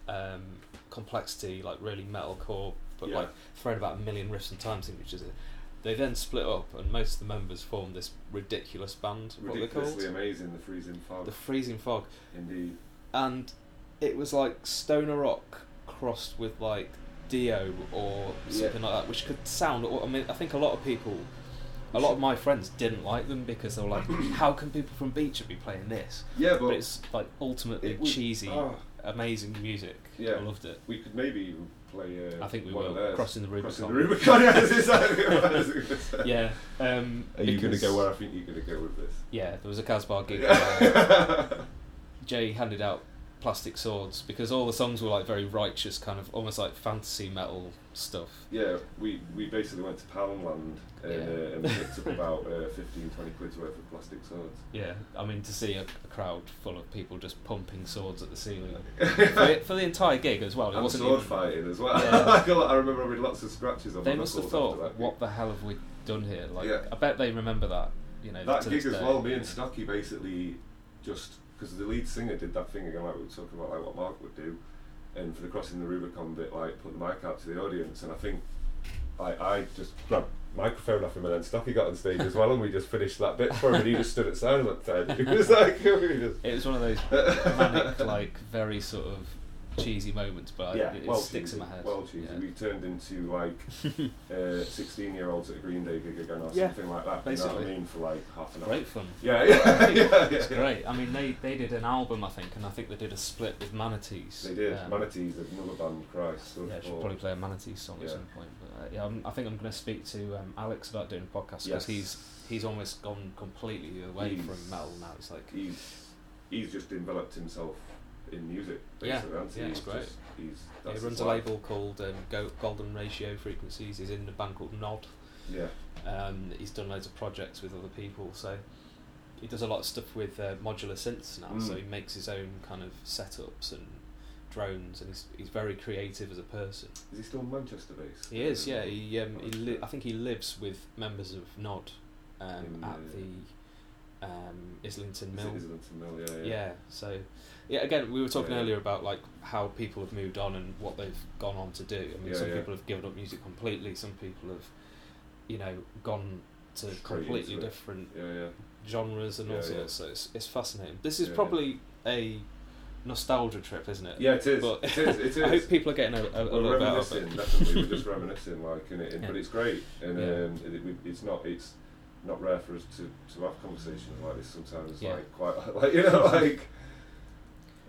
um, complexity, like really metalcore, but
Yeah.
like throwing about a million riffs and time signatures in. They then split up, and most of the members formed this ridiculous band. What called?
ridiculously amazing. The freezing fog.
The Freezing Fog
Indeed.
and it was like stoner rock crossed with like Dio or something like that, which could sound. I mean, I think a lot of people, a lot of my friends didn't like them because they were like, "How can people from Beecher be playing this?"
Yeah, but,
But it's like ultimately
it was-
cheesy,
oh,
amazing music.
Yeah.
I loved it.
we could maybe even play. Uh,
I think we will. Crossing the Rubicon.
Crossing the Rubicon. yeah, that's exactly what I was gonna say.
Yeah. Um,
Are you going to go where I think you're going to go with this?
Yeah, there was a Casbah gig. where
Yeah.
Jay handed out plastic swords because all the songs were like very righteous, kind of almost like fantasy metal stuff.
yeah, we, we basically went to Poundland and,
Yeah.
uh, and picked up about uh, 15, 20 quid's worth of plastic swords.
Yeah, I mean to see a, a crowd full of people just pumping swords at the ceiling for, the, for the entire gig as well. It
and
wasn't
sword
even-
fighting as well.
Yeah.
Like a lot- I remember having lots of scratches on
They must have thought, "What the hell have we done here?" Like,
Yeah.
I bet they remember that you know
that gig as well. Me and Stocky basically just because the lead singer did that thing again, like we were talking about, like what Mark would do, and for the crossing the Rubicon bit, like put the mic out to the audience, and I think like I just grabbed microphone off him, and then Stocky got on stage as well, and we just finished that bit for him, and he just stood at and went, It was like we just.
It was one of those manic, like very sort of cheesy moments, but
yeah,
I, it
well
sticks
cheesy,
in my head.
Well cheesy.
Yeah.
We turned into like uh, sixteen-year-olds at a Green Day gig again, or
Yeah,
something like that. You know what I
basically.
mean? For like half an hour.
Great fun.
Yeah, yeah, yeah.
It's great. I mean, they, they did an album, I think, and I think they did a split with Manatees.
They did.
Um,
Manatees, another band, Christ.
Yeah, I should probably play a Manatees song at some point. But uh, yeah, I'm, I think I'm going to speak to um, Alex about doing a podcast because
Yes.
he's he's almost gone completely away
He's-
from metal now. It's like
he's he's just enveloped himself in music.
Yeah,
Basically, he?
yeah, it's
He's
great.
Just, he's,
he runs a label called um, Go- Golden Ratio Frequencies. He's in a band called Nod.
Yeah,
Um, he's done loads of projects with other people, so he does a lot of stuff with uh, modular synths now. So
Mm.
he makes his own kind of setups and drones, and he's he's very creative as a person.
is he still Manchester based?
He is, yeah. He um, he li- I think he lives with members of Nod um,
In,
at
uh,
the um, Islington Mill.
Islington Mill? Yeah, yeah.
Yeah, so yeah, again, we were talking
Yeah,
earlier about like how people have moved on and what they've gone on to do. I mean, some people have given up music completely. Some people have, you know, gone to
Straight
completely different genres and all sorts. So it's it's fascinating. This is probably a nostalgia trip, isn't it?
Yeah, it is.
But
It is, it
I hope people are getting a, a, a little bit out of it.
definitely. We're just reminiscing, like, in it,
Yeah.
but it's great, and
Yeah.
um, it, it's not, it's not rare for us to, to have conversations like this. Sometimes,
Yeah.
like, quite, like, you know, like,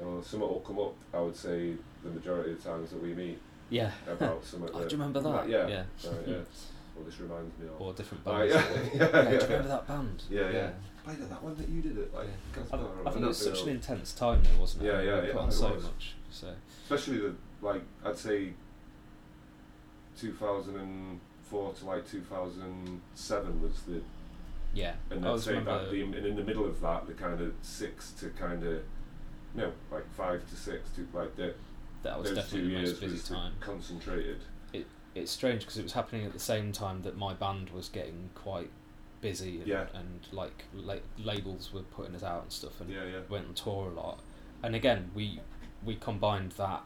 know, something will come up. I would say the majority of the times that we meet
Yeah.
about something.
Oh,
that,
do you remember that?
yeah,
Yeah.
uh, yeah. Well, this reminds me of.
Or different
Oh,
bands.
yeah,
or-
yeah,
yeah, do you
yeah.
remember that band?
Yeah, yeah. Play that, that one that you did it, like,
Yeah.
Gaspar,
I, I think it was such an intense time though, wasn't it?
Yeah, yeah, yeah,
Put on so
was.
much. So
especially the like I'd say 2004 to like 2007 was the
yeah,
and
I
I'd say that the, and in the middle of that the kind of six to kind of no like five to six to like the,
that was definitely the most busy time.
concentrated It,
It's strange because it was happening at the same time that my band was getting quite busy and,
Yeah.
and like la- labels were putting us out and stuff and
yeah yeah
went on tour a lot. And again, we we combined that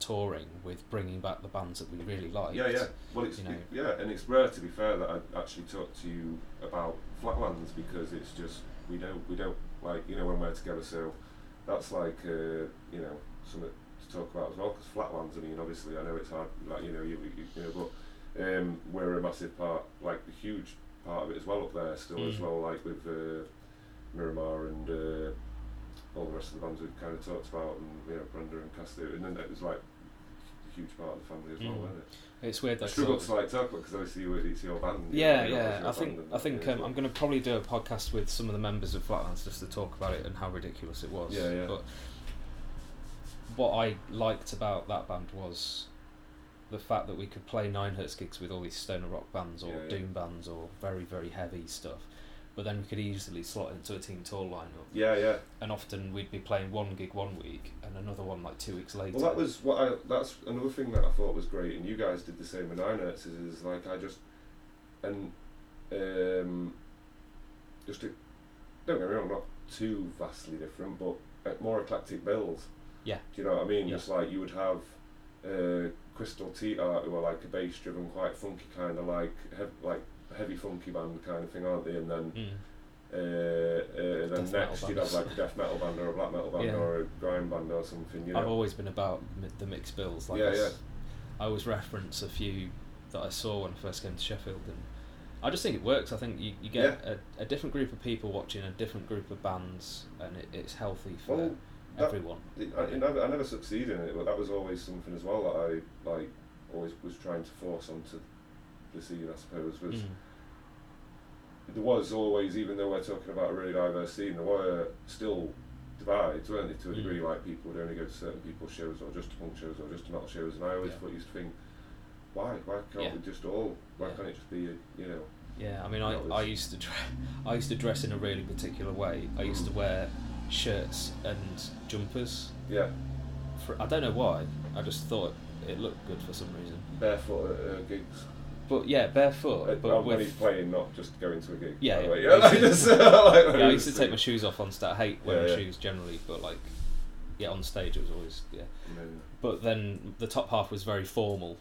touring with bringing back the bands that we really liked.
yeah yeah well it's
you know.
it- yeah and it's rare to be fair that I actually talk to you about Flatlands because it's just we don't we don't like you know when we're together so that's like uh, you know something to talk about as well because Flatlands I mean obviously I know it's hard like you know you, you, you know but um, we're a massive part like a huge part of it as well up there still as
Mm.
well like with uh, Mirimar and uh, all the rest of the bands we've kind of talked about and you know Brenda and Castu and then it was like a huge part of the family as well
Mm.
wasn't it
It's weird
I
though. 'cause
struggle
I-
to like talk about because obviously you, it's your band. you
Yeah,
know,
yeah. I think I think um, I'm going to probably do a podcast with some of the members of Flatlands just to talk about it and how ridiculous it was.
Yeah, yeah.
But what I liked about that band was the fact that we could play nine hertz gigs with all these stoner rock bands or
Yeah, yeah.
doom bands or very very heavy stuff. But then we could easily slot into a team tall lineup,
Yeah, yeah.
and often we'd be playing one gig one week and another one like two weeks later.
Well, that was what I. That's another thing that I thought was great, and you guys did the same with Nine Hertz. Is, is like I just and um, just to, don't get me wrong, not too vastly different, but uh, more eclectic bills.
Yeah.
Do you know what I mean?
Yeah.
Just like you would have uh, Crystal Teetar, who are like a bass-driven, quite funky kind of like like heavy funky band kind of thing, aren't they? And then
Mm.
uh, uh, then
Death
next you'd have like a death metal band or a black metal band
Yeah.
or a grime band or something. You know.
I've always been about mi- the mixed bills. Like
Yeah,
this.
yeah.
I always reference a few that I saw when I first came to Sheffield, and I just think it works. I think you, you get a, a different group of people watching a different group of bands, and it, it's healthy for
Well, that-
everyone.
I, I, never, I never succeeded in it, but that was always something as well that I like always was trying to force onto the scene. I suppose was
Mm.
there was always, even though we're talking about a really diverse scene, there were still divides, weren't there, to a
Mm.
degree? Like people would only go to certain people's shows, or just to punk shows, or just to metal shows, and I always
Yeah.
thought used to think, why, why can't
Yeah.
we just all? Why
Yeah.
can't it just be, a, you know?
Yeah, I mean, I, I used to dress, I used to dress in a really particular way. I used to wear shirts and jumpers.
Yeah,
For I don't know why. I just thought it looked good for some reason.
barefoot uh, gigs.
But yeah, barefoot.
Uh,
but
when
with,
he's playing, not just going to a gig.
Yeah,
by the way.
yeah.
yeah. Just, like,
yeah, I used to take my shoes off on stage. I hate wearing
Yeah,
shoes generally, but like, yeah, on stage it was always yeah. But then the top half was very formal,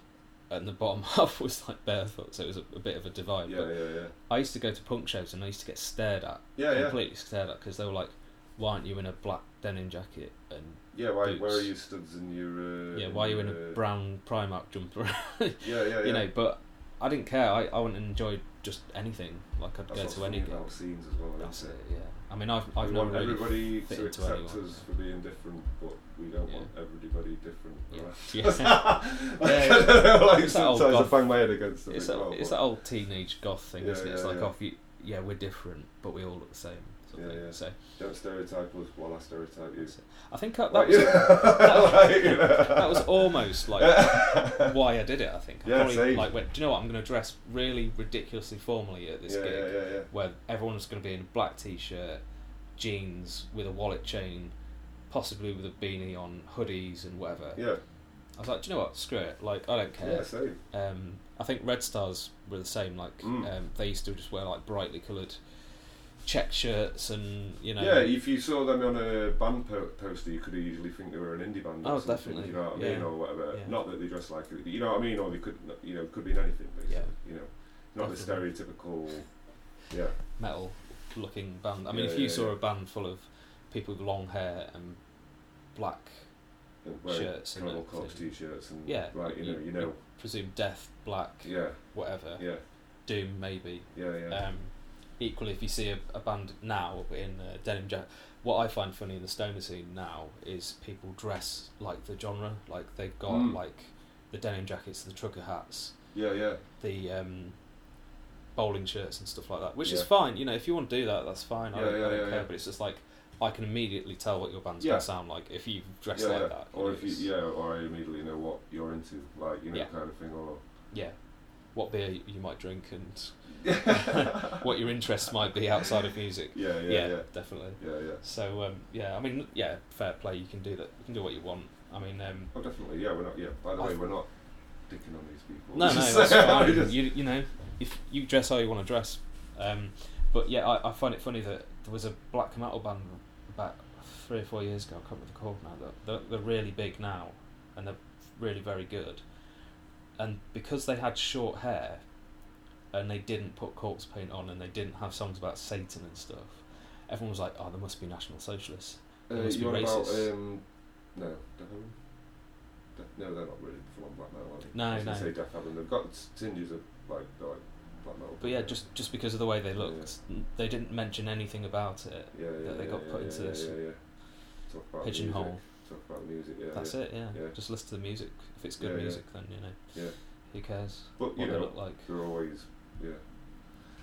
and the bottom half was like barefoot, so it was a, a bit of a divide.
yeah,
but
yeah, yeah.
I used to go to punk shows and I used to get stared at,
Yeah, yeah.
completely stared at, because they were like, "Why aren't you in a black denim jacket?" And
Yeah, why,
boots.
where are you studs in your... Uh,
yeah, why are you in
uh,
a brown Primark jumper?
Yeah, yeah, yeah.
you know, but I didn't care. I, I went and enjoyed just anything. Like I'd
That's
go to any gig.
about scenes as well.
That's
isn't
it. Yeah. I mean, I've I've
we
never really
everybody
fit
to
into
accept
anyone.
us for being different, but we don't want everybody different.
Yeah. Yeah.
us.
Yeah,
I don't know, like
It's
sometimes I bang my head against them
It's that,
well.
it's that old teenage goth thing,
Yeah,
isn't it? It's
yeah,
like,
yeah.
oh, you, yeah, we're different, but we all look the same. Sort
Yeah, yeah.
So
Don't stereotype us while I stereotype you.
I think that, that
Like,
was
like, you know.
that was almost like why I did it. I think. I
Yeah,
probably,
same.
Like, went, do you know what? I'm going to dress really ridiculously formally at this
yeah,
gig,
yeah, yeah, yeah.
where everyone's going to be in a black t-shirt, jeans with a wallet chain, possibly with a beanie on, hoodies and whatever.
Yeah,
I was like, do you know what? Screw it. Like, I don't care.
yeah, same.
Um, I think Red Stars were the same. Like
Mm.
um, they used to just wear like brightly coloured check shirts and you know.
Yeah, if you saw them on a band po- poster, you could easily think they were an indie band. Or
Oh,
something,
definitely.
You know what I
Yeah.
mean, or whatever.
Yeah.
Not that they dress like it. You know what I mean, or they could, you know, could be in anything. Basically.
Yeah.
You know, not
Definitely.
the stereotypical. Yeah.
metal looking band. I mean,
Yeah,
if you
yeah,
saw
yeah.
a band full of people with long hair and black,
and
Shirts and.
Corpse t-shirts and
Yeah,
right, you know,
you-
you know,
presume death, black,
yeah,
whatever,
yeah,
doom maybe.
yeah, yeah.
Um, equally, if you see a, a band now in uh, denim jacket, what I find funny in the stoner scene now is people dress like the genre. Like they've got
Mm.
like the denim jackets, the trucker hats,
yeah, yeah,
the um, bowling shirts and stuff like that, which is fine. You know, if you want to do that, that's fine. I
Yeah,
don't,
yeah,
I don't
yeah,
care.
yeah.
But it's just like I can immediately tell what your band's
Yeah.
gonna sound like if you dress
yeah,
like
yeah.
that.
Or if you, yeah, or I immediately know what you're into, like you know,
Yeah.
kind of thing, or
yeah, what beer you might drink and what your interests might be outside of music.
yeah, yeah, yeah,
definitely.
yeah, yeah.
So um, yeah, I mean, yeah, fair play. You can do that. You can do what you want. I mean, um,
Oh, definitely. Yeah, we're not. Yeah. By the
I
way, we're not dicking on these people.
no, no, that's fine.
just-
You you know, if you dress how you want to dress. Um, but yeah, I, I find it funny that there was a black metal band about three or four years ago. I can't remember the called now. That they're, they're really big now, and they're really very good. And because they had short hair, and they didn't put corpse paint on, and they didn't have songs about Satan and stuff, everyone was like, "Oh, there must be National Socialists."
Uh,
They must be
on about
racist.
um, no, Death Heaven? De- no, they're not really full on black metal. Are they?
No,
I was
no.
Say Deafheaven. They've got tinges of like, they're like black metal.
But yeah, just just because of the way they looked, they didn't mention anything about it.
yeah, yeah,
that they
yeah,
got
yeah,
put
yeah,
into
yeah,
this
Yeah, yeah.
Pigeonhole.
About music. Yeah.
That's
yeah.
it. Yeah.
Yeah.
Just listen to the music. If it's good
Yeah,
music, then you know
Yeah.
who cares
But
what
you
they
know,
look like.
they're always yeah,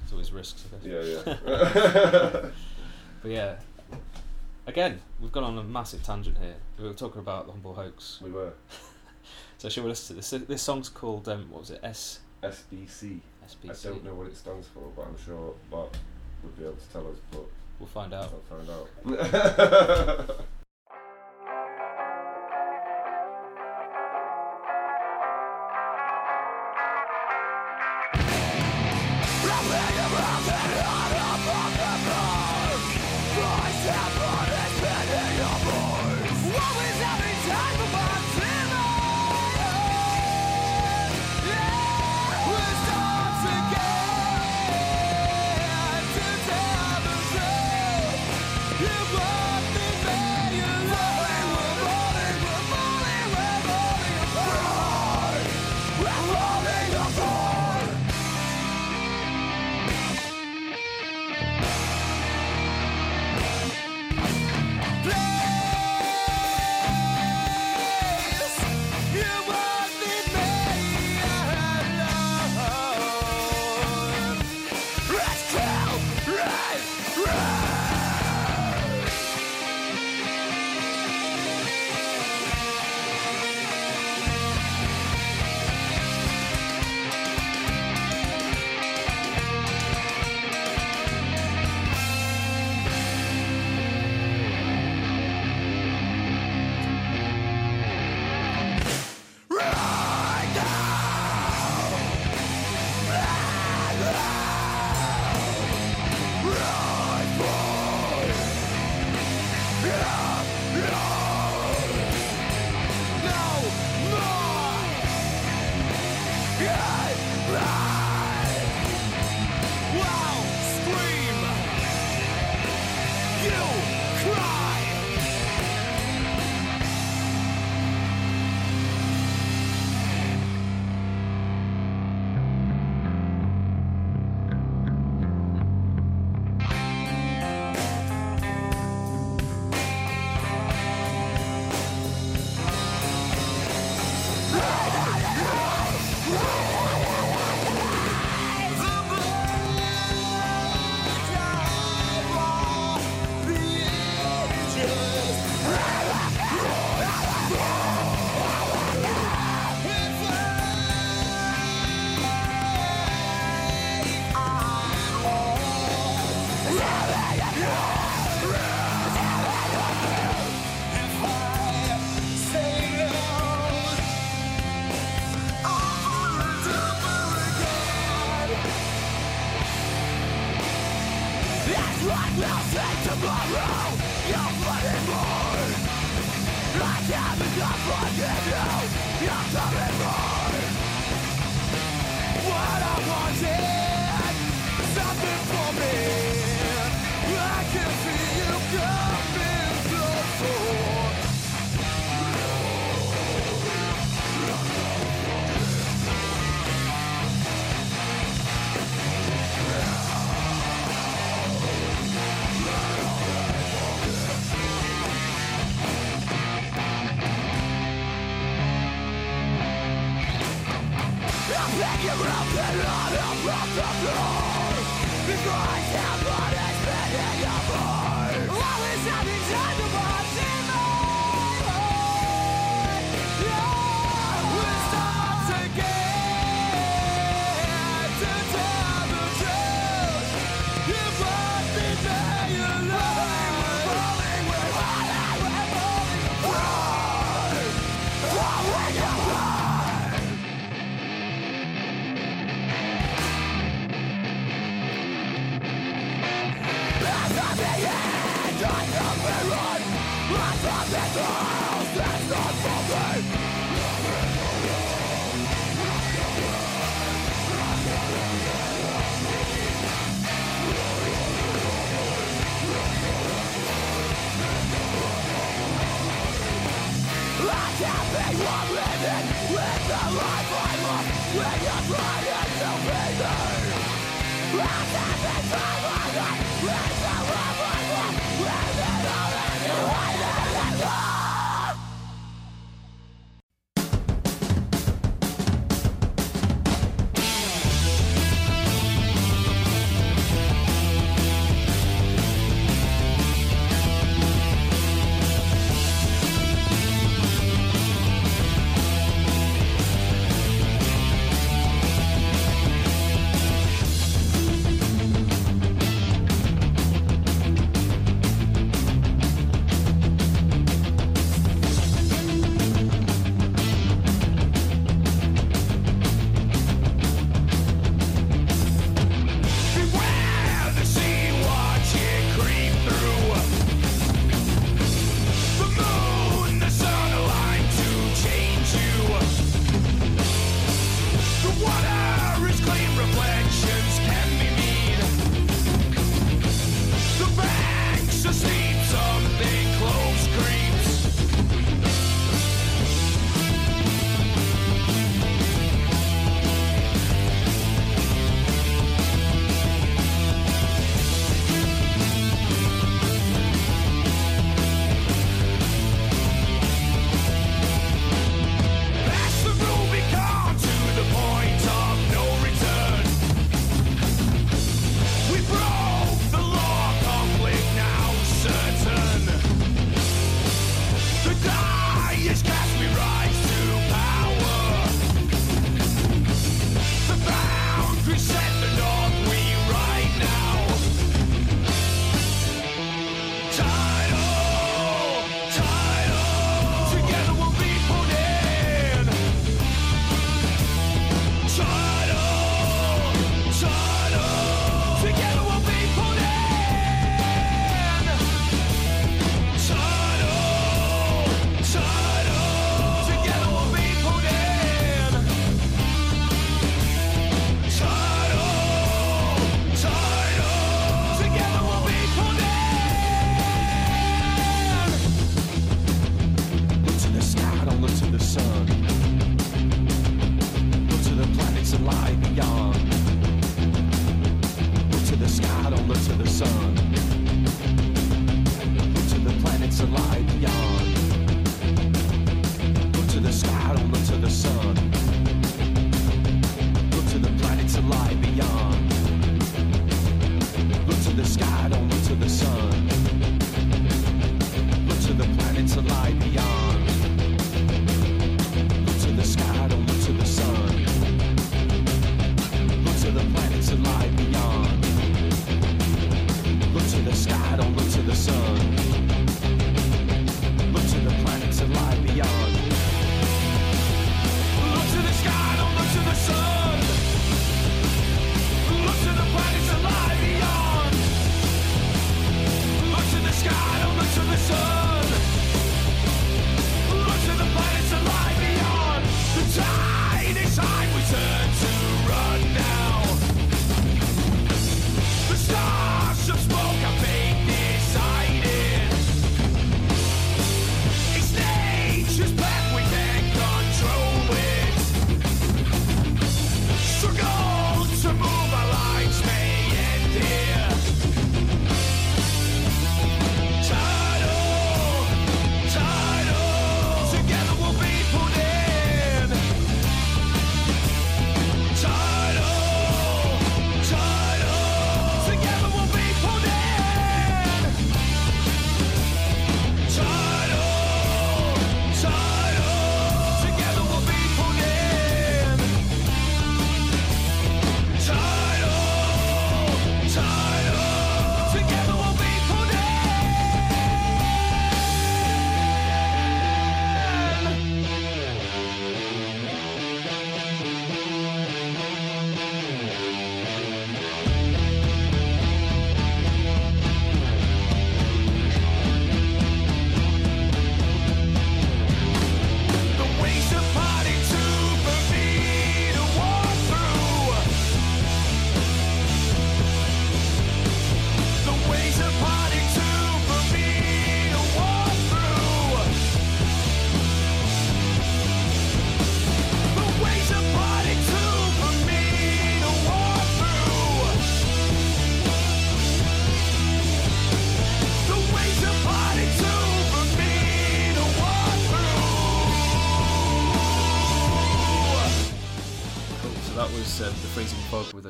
It's always risks, I guess.
yeah, yeah.
But yeah, again, we've gone on a massive tangent here. We were talking about the humble hoax.
we were
So shall we listen to this? This song's called um, what was it? S
SBC.
SBC.
I don't know what it stands for, but I'm sure Mark would be able to tell us. But
We'll find out.
I'll find out.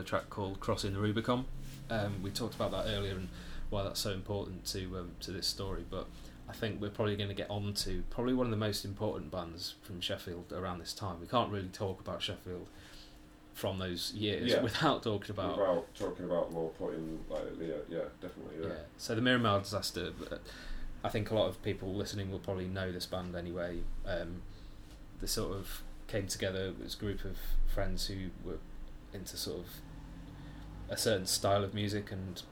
a track called Crossing the Rubicon. Um, we talked about that earlier and why that's so important to um, to this story, but I think we're probably going to get on to probably one of the most important bands from Sheffield around this time. We can't really talk about Sheffield from those years
Yeah.
without talking about
Without talking about more putting like yeah, yeah, definitely yeah.
yeah. So the Mirimar disaster. uh, I think a lot of people listening will probably know this band anyway. Um, they sort of came together as a group of friends who were into sort of a certain style of music, and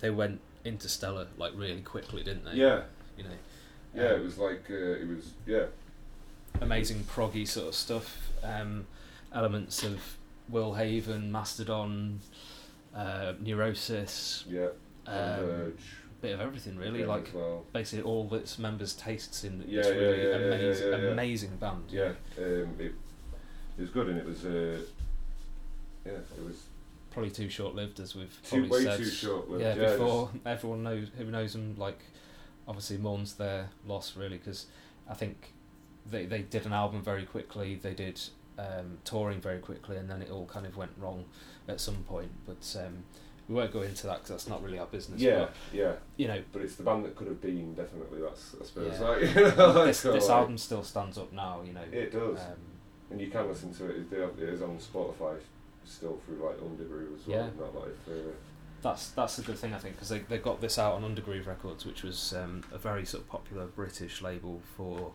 they went interstellar like really quickly, didn't they?
Yeah,
You know.
yeah.
Um,
It was like uh, it was yeah,
amazing proggy sort of stuff. Um, elements of Will Haven, Mastodon, uh, Neurosis,
yeah.
um, bit of everything really.
again
Like
well.
basically all its members' tastes in
Yeah,
this
yeah,
really
yeah, yeah, yeah,
amazing,
yeah, yeah.
amazing band.
Yeah, um, it, it was good and it was uh, yeah, it was
Probably too short lived, as we've
too,
probably
way
said.
too short. lived.
yeah,
just-
before everyone knows who knows them, like obviously mourns their loss really because I think they they did an album very quickly. They did um, touring very quickly, and then it all kind of went wrong at some point. But um, we won't go into that because that's not really our business.
yeah,
but,
yeah.
you know,
But it's the band that could have been definitely. That's I suppose.
Yeah.
Like, you know,
this, this album still stands up now. You know,
It does,
Um,
and you can listen to it. It it is on Spotify still through like Undergroove as well.
Yeah.
Not like uh,
that's that's a good thing I think because they they got this out on Undergroove Records, which was um, a very sort of popular British label for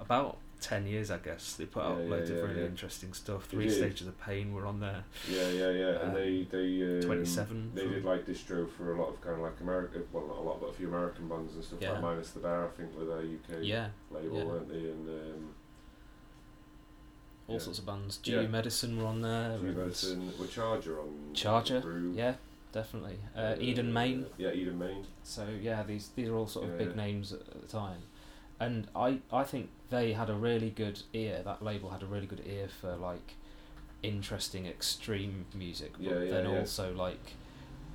about ten years, I guess. They put out
Yeah,
loads
yeah,
of really
yeah.
interesting stuff. Three. Stages of Pain were on there.
yeah, yeah, yeah.
Um,
and they they um,
27
They did like distro for a lot of kind of like American, well not a lot, but a few American bands and stuff. Like Minus the Bear, I think, were their UK
Yeah,
label,
yeah.
weren't they? And um,
all
Yeah.
sorts of bands. G
Yeah.
Medicine were on there.
G Medicine, were Charger on
Charger, yeah, definitely. Uh, Eden Maine.
Yeah, Eden Maine.
So yeah, these these are all sort of
Yeah,
big names at, at the time, and I I think they had a really good ear. That label had a really good ear for like interesting extreme music, but then also like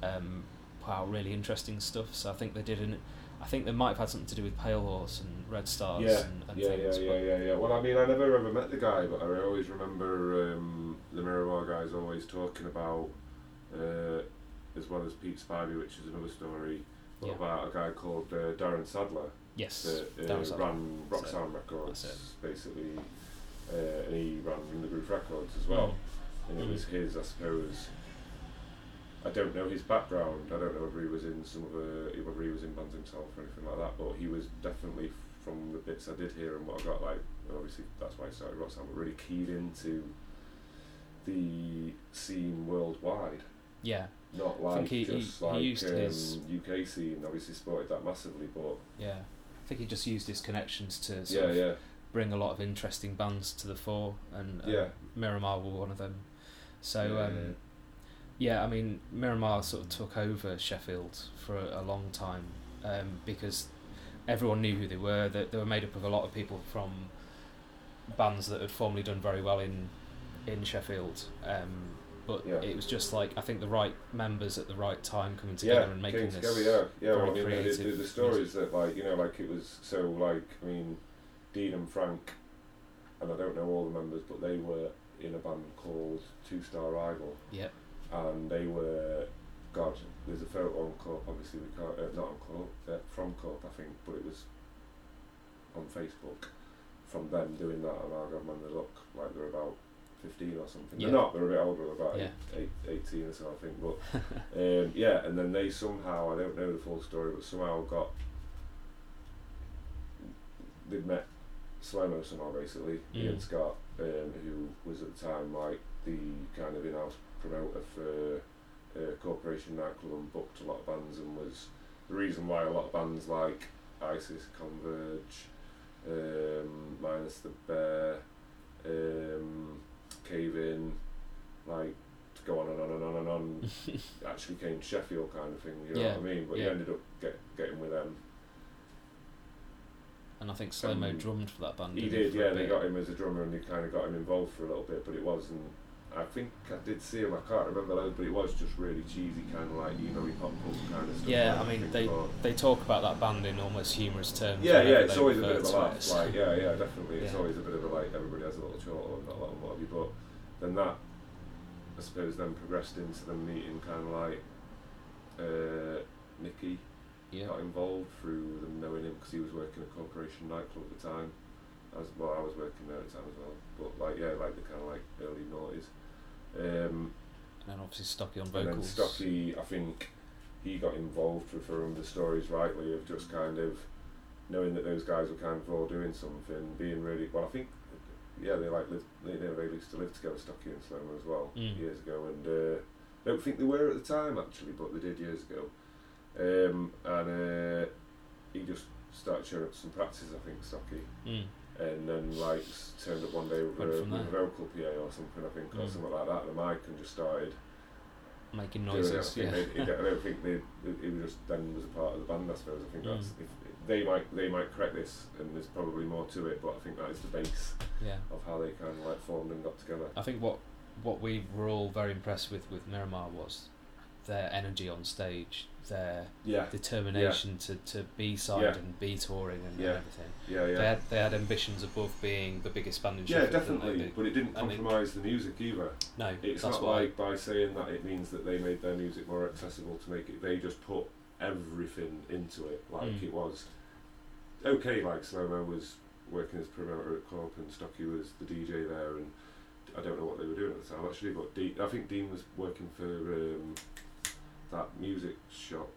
um, wow, really interesting stuff. So I think they did an. I think they might have had something to do with Pale Horse and Red Stars
Yeah,
and, and
yeah,
things.
yeah, yeah, yeah, yeah. Well, I mean, I never ever met the guy, but I always remember um, the Mirimar guys always talking about, uh, as well as Pete Spivey, which is another story, but
Yeah.
about a guy called uh, Darren Sadler
Yes,
that uh,
was
ran Rock
it.
Sound Records, basically, uh, and he ran Undergroove Records as well.
Mm.
And it was his, I suppose. I don't know his background. I don't know whether he was in some of the, whether he was in bands himself or anything like that. But he was definitely from the bits I did hear and what I got like. Obviously, that's why I started Rock Sound, but really keyed into the scene worldwide.
yeah,
Not like
he- he-
just
he
like
used
um,
his-
UK scene. Obviously, supported that massively, but
yeah. I think he just used his connections to sort
yeah,
of
yeah,
bring a lot of interesting bands to the fore, and uh,
Yeah.
Mirimar were one of them. So
Yeah,
um, yeah, I mean Mirimar sort of took over Sheffield for a, a long time um, because everyone knew who they were. They, they were made up of a lot of people from bands that had formerly done very well in in Sheffield. Um, but
Yeah.
it was just like I think the right members at the right time coming together
yeah,
and making this.
together, yeah, yeah. Well, I
very
mean, the, the, the stories that like you know, like it was so like I mean, Dean and Frank, and I don't know all the members, but they were in a band called Two Star Rival,
Yeah,
and they were, God, there's a photo on Corp. Obviously, we can't uh, not on Corp, uh, from Corp, I think, but it was on Facebook from them doing that, and I got man, they look like they're about. 15 or something.
Yeah.
They're not, they're a bit older, they're about
Yeah.
eight, eight, 18 or so, I think. But um, yeah, and then they somehow, I don't know the full story, but somehow got. They'd met Slomo somehow, basically, Ian
Mm.
Scott, um, who was at the time like the kind of in house promoter for uh, Corporation Nightclub and booked a lot of bands and was the reason why a lot of bands like ISIS, Converge, um, Minus the Bear, um, Cave In, like to go on and on and on and on actually came to Sheffield kind of thing, you know
Yeah,
what I mean? But he ended up get, getting with them.
and I think Slow Mo
Um,
drummed for that band.
He did,
a
yeah, they got him as a drummer and they kind of got him involved for a little bit, but it wasn't. I think I did see him, I can't remember though, but it was just really cheesy, kind of like, you know, he pop punk kind of stuff.
Yeah,
like
I mean, they
about-
they talk about that band in almost humorous terms.
Yeah, yeah, it's always a bit of a laugh. Like, yeah, yeah, definitely. It's
Yeah.
always a bit of a like, everybody has a little chortle and a lot of what have you, but then that, I suppose, then progressed into them meeting kind of like uh, Nicky
Yeah.
got involved through them knowing him because he was working at Corporation Nightclub at the time. I was, well, I was working there at the time as well. But like, yeah, like the kind of like early noughties. Um,
And then obviously Stocky on
and then
vocals.
Stocky, I think he got involved with her the stories rightly of just kind of knowing that those guys were kind of all doing something, being really well. I think yeah, they like lived, they, they they used to live together, Stocky and Slomo as well
Mm.
years ago, and uh, I don't think they were at the time actually, but they did years ago. Um, and uh, he just started showing up some practices, I think, Stocky
Mm.
And then like turned up one day with,
Went
a, with a vocal PA or something, I think, or
Mm.
something like that, and a mic, and just started
Making.
I,
noises. Yeah.
they, they, I don't think they, it, just then was a part of the band. I suppose. I think that's
Mm.
if they might they might correct this, and there's probably more to it, but I think that is the base
yeah.
of how they kind of like formed and got together.
I think what what we were all very impressed with with Mirimar was their energy on stage, their
Yeah,
determination to, to be signed
Yeah.
and be touring and,
Yeah.
everything.
yeah, yeah.
They had they had ambitions above being the biggest band in
yeah,
Sheffield. didn't
definitely, but it didn't compromise the music either.
no,
It's not
why.
like by saying that it means that they made their music more accessible to make it. They just put everything into it, like
Mm.
it was okay. Like Slomo was working as promoter at Corp, and Stocky was the DJ there, and I don't know what they were doing at the time actually, but Dean, I think Dean was working for um, that music shop,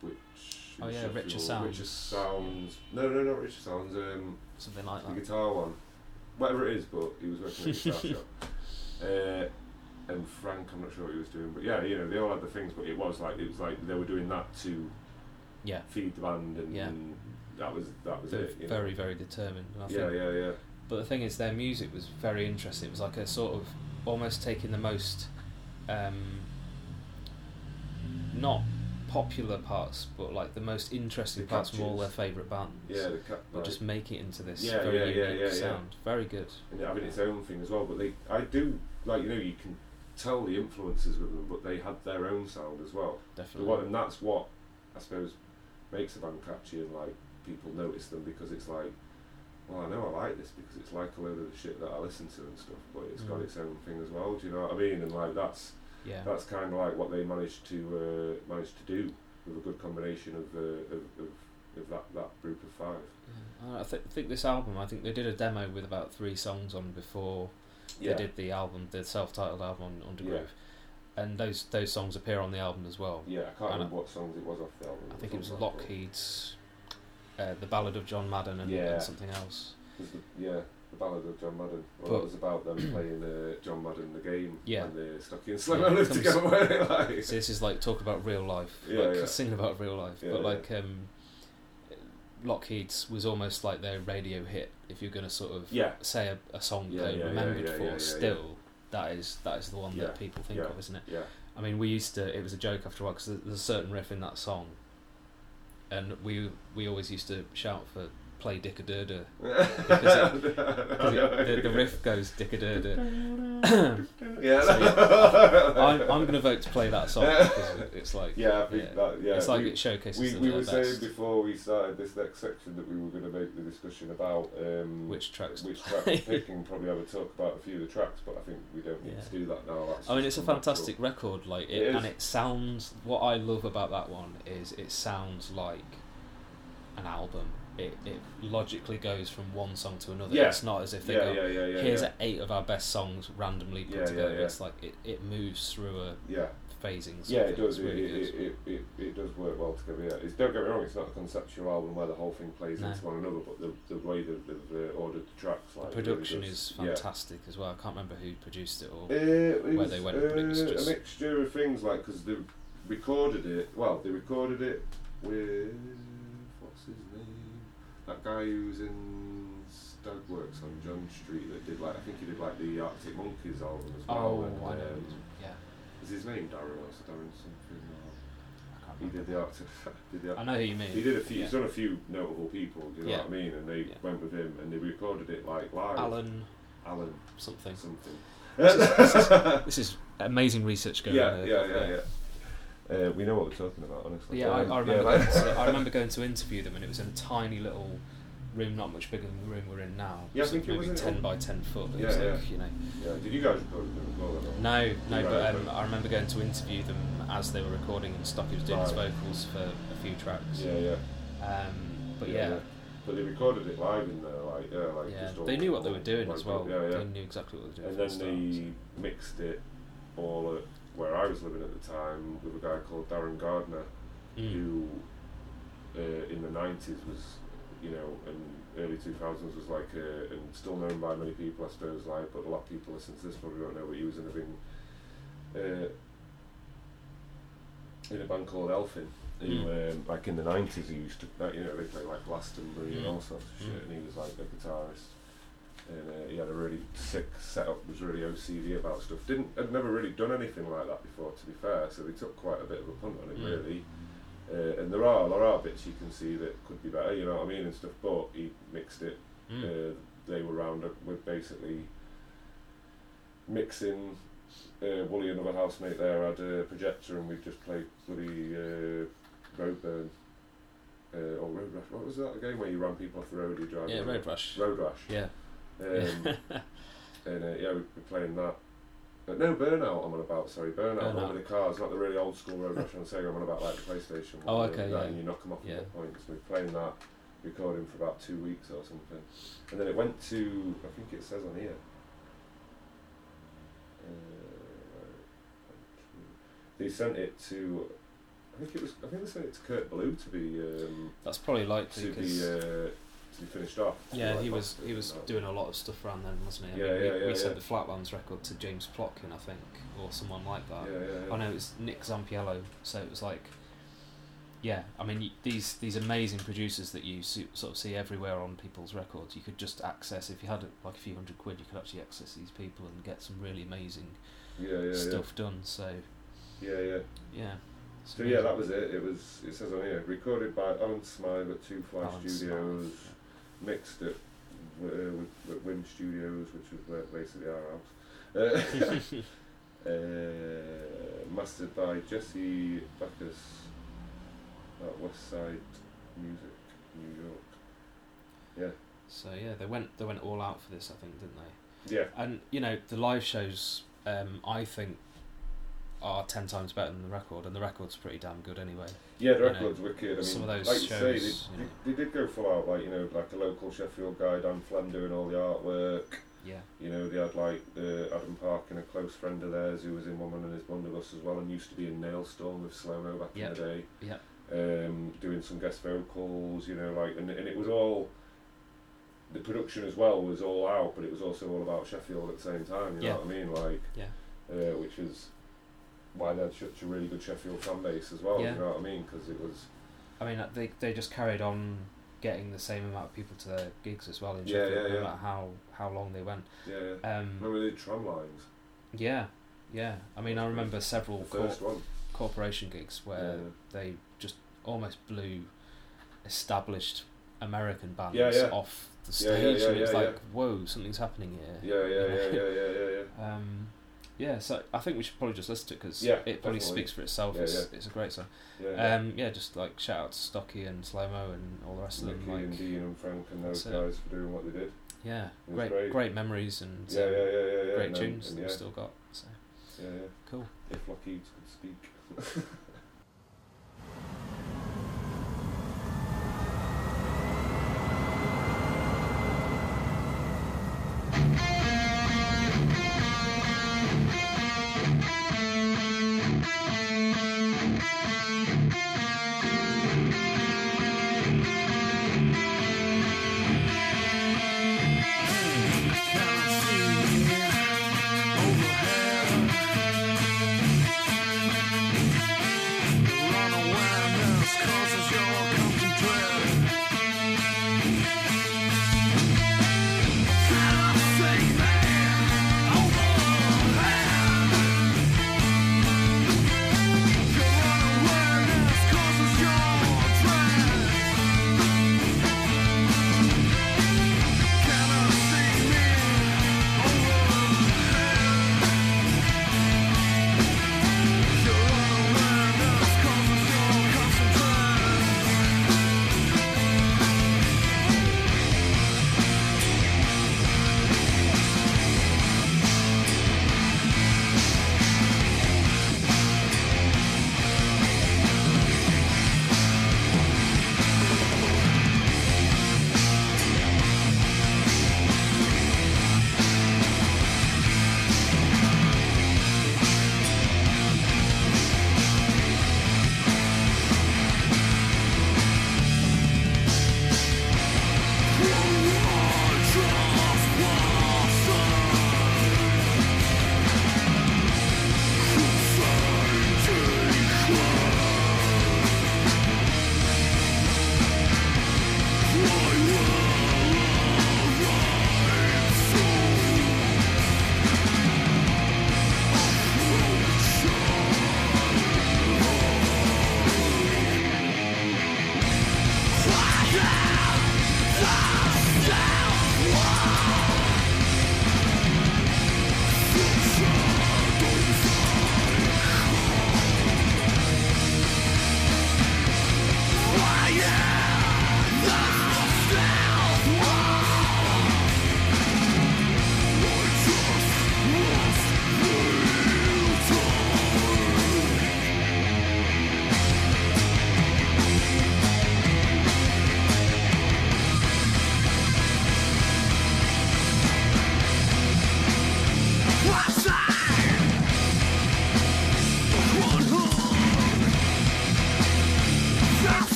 which
Oh, yeah, Richer Sounds.
Richer Sounds. No, no, not Richer Sounds. Um,
Something like
the
that.
guitar one, whatever it is, but he was working at a guitar shop. Uh, and Frank, I'm not sure what he was doing, but yeah, you know, they all had the things, but it was like it was like they were doing that to
Yeah.
feed the band, and,
Yeah.
and that was that was
They're
it.
Very, very determined. I
yeah,
think,
yeah, yeah,
But the thing is, their music was very interesting. It was like a sort of almost taking the most, um, not popular parts, but like the most interesting
The
parts from all their favourite bands.
yeah. The cat,
But just make it into this
Yeah,
very
yeah,
unique
yeah,
sound. Very good.
and having its own thing as well. But they, I do like you know, you can tell the influences with them, but they had their own sound as well.
Definitely.
one, and that's what I suppose makes a band catchy and like people notice them because it's like, well, I know I like this because it's like a load of the shit that I listen to and stuff, but it's got
Mm.
its own thing as well. Do you know what I mean? And like that's
yeah.
that's kind of like what they managed to uh, managed to do with a good combination of uh, of, of, of that that group of five.
Yeah. I th- think this album. I think they did a demo with about three songs on before
Yeah,
they did the album, the self-titled album on Undergroove, and those those songs appear on the album as well.
yeah. I can't
And
remember what songs it was off the album.
I think it was
Something like that.
Lockheed's, uh, the Ballad of John Madden, and,
Yeah.
and something else.
The, yeah, the ballad of John Madden. Well,
But-
it was about them playing uh, John Madden the game.
Yeah.
And the Stocky and
Yeah,
Slomo
it
lived together. weren't like?
So this is like talk about real life,
Yeah,
like
yeah.
sing about real life.
Yeah,
but
yeah.
like um, Lockheed's was almost like their radio hit. If you're going to sort of
Yeah.
say a, a song
Yeah,
they
yeah, yeah,
remembered
yeah,
for,
yeah, yeah,
still that is that is the one
Yeah,
that people think
yeah.
of, isn't it?
Yeah.
I mean, we used to. It was a joke after a while because there's a certain riff in that song, and we we always used to shout for play Dickadurda because it, the, the riff goes Dickadurda.
Yeah.
So, I'm, I'm going to vote to play that song because it's like
yeah, I think
yeah.
that. Yeah.
it's like
we,
it showcases
we,
them
we were
their
saying before we started this next section that we were going to make the discussion about um,
which tracks.
which tracks to pick and probably have a talk about a few of the tracks, but I think we don't need
Yeah.
to do that now. That's
I mean, it's a
natural.
fantastic record. Like it,
It is.
and it sounds. What I love about that one is it sounds like an album. It it logically goes from one song to another.
Yeah.
It's not as if they
Yeah,
go.
yeah, yeah, yeah.
Here's eight of our best songs randomly put together. It's like it, it moves through a
yeah.
phasing.
Yeah, it does. It,
really
it, it, it, it does work well together. Yeah, it's, don't get me wrong. It's not a conceptual album where the whole thing plays
No.
into one another, but the, the way they've uh, ordered the tracks, like
the production
really
is
does- yeah.
fantastic as well. I can't remember who produced it or.
Uh, it
where
was,
they went, but it was
uh,
just-
a mixture of things, like because they recorded it. Well, they recorded it with what's his name? That guy who's in Stagworks on John Street that did like I think he did like the Arctic Monkeys album as well.
Oh,
and,
I know.
um,
Yeah,
is his name Darren or Darren something? Or he did the Arctic. did the
I know who you mean.
he did a few. He's done a few notable people. Do you know
Yeah.
what I mean? And they
Yeah.
went with him, and they recorded it like live.
Alan
Alan
something.
something.
This is, this, is, amazing research going
yeah,
on.
yeah,
here.
yeah, yeah. Uh, we know what we're talking about, honestly.
Yeah, I, I remember. going to, I remember going to interview them, and it was in a tiny little room not much bigger than the room we're in now.
Yeah, I think it was
ten by ten foot. It
Yeah,
like, you know.
Yeah. Did you guys record them as well?
No, no,
Right,
but um, I remember going to interview them as they were recording and Stocky was doing his vocals for a few tracks.
Yeah, yeah.
Um, but yeah,
But they recorded it live in there, like yeah, like
yeah,
just
they knew what they were doing
like,
as well.
Yeah, yeah.
They knew exactly what they were doing.
and
then the
they mixed it all at where I was living at the time with a guy called Darren Gardner.
Mm.
who uh, in the nineties was, you know, and early two thousands was like, uh, and still known by many people, I suppose, like, but a lot of people listen to this probably don't know, but he was in a big, uh, in a band called Elfin. Who,
Mm.
um, like in the nineties, he used to, you know, they play like Glastonbury and
Mm.
all sorts of shit,
Mm.
and he was like a guitarist and uh, he had a really sick setup. Was really OCD about stuff. Didn't had never really done anything like that before. To be fair, so they took quite a bit of a punt on it,
Mm.
really. Uh, and there are there are bits you can see that could be better, you know what I mean, and stuff. But he mixed it.
Mm.
Uh, they were round up with basically mixing. Uh, Wooly, another housemate there, had a projector, and we just played bloody uh, Roadburn. Uh, or Road Rash. What was that again? Where you ran people off the road, you drive.
yeah? Road Rash.
Road Rash.
Yeah.
Um, and uh, yeah, we were playing that. But no, Burnout I'm on about, sorry, Burnout, the one
Burnout.
with the cars, not the really old school Road Rash on Sega, I'm on about like the PlayStation one.
Oh,
uh,
okay, yeah.
And you knock them off
Yeah.
at that point. We were playing that, recording for about two weeks or something. And then it went to, I think it says on here. Uh, they sent it to, I think it was, I think they sent it to Kurt Ballou to be, um,
That's probably likely
to be, uh, be finished off.
yeah,
Like
he was he was doing a lot of stuff around then, wasn't he? I
Yeah,
mean,
yeah,
we,
yeah,
we sent the Flatlands record to James Plotkin, I think, or someone like that.
Yeah, yeah, yeah.
Oh no, it was Nick Zampiello. So it was like, yeah. I mean, these these amazing producers that you su- sort of see everywhere on people's records, you could just access if you had like a few hundred quid, you could actually access these people and get some really amazing
Yeah, yeah,
stuff done. So
yeah. Yeah, yeah.
yeah.
So yeah, that was it. It was. It says on here, recorded by Alan Smyth at Two Fly
Alan
Studios,
Smyth,
mixed at uh, with, with Wim Studios, which was where basically our house. Uh, uh, mastered by Jesse Backus at West Side Music, New York.
yeah. So yeah, they went they went all out for this, I think, didn't they?
Yeah,
And you know, the live shows, um, I think, are ten times better than the record, and the record's pretty damn good anyway.
yeah, the
You know,
record's wicked. I mean,
some of those
like you say, they,
shows, you know.
they, they did go full out. Like you know, like the local Sheffield guy, Dan Flem, doing all the artwork.
Yeah.
You know, they had like uh, Adam Park and a close friend of theirs, who was in Woman and His Blunderbuss as well, and used to be in Nailstorm with Slow-Mo back
Yeah.
in the day.
Yeah.
Um, doing some guest vocals, you know, like, and, and it was all. The production as well was all out, but it was also all about Sheffield at the same time. You
Yeah.
know what I mean? Like,
Yeah.
uh, which is why they had such a really good Sheffield fan base as well.
Yeah.
You know what I mean? Because it was.
I mean, they they just carried on getting the same amount of people to their gigs as well in
Yeah,
Sheffield,
yeah,
no matter how how long they went.
Yeah. yeah.
Um,
Remember the tram lines?
yeah, yeah. I mean, I remember several cor-
first one.
corporation gigs where
Yeah.
they just almost blew established American bands
Yeah, yeah.
off the
Yeah, yeah,
stage,
yeah,
and it was
yeah,
like,
yeah.
whoa, something's happening here.
Yeah, yeah, yeah, yeah, yeah, yeah, yeah.
Um, yeah, so I think we should probably just listen to it because
Yeah,
it probably
definitely.
speaks for itself.
Yeah,
it's,
yeah.
it's a great song.
yeah.
Um, yeah, just like shout out to Stocky and Slomo and all the rest of
Nicky
them. Like,
and Dean and Frank and those guys for doing what they did.
yeah, great,
great.
great, memories and
Yeah,
um,
yeah, yeah, yeah,
great
and
tunes
and
that we've still got. So
yeah, yeah.
cool.
If Lockheed could speak.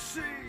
see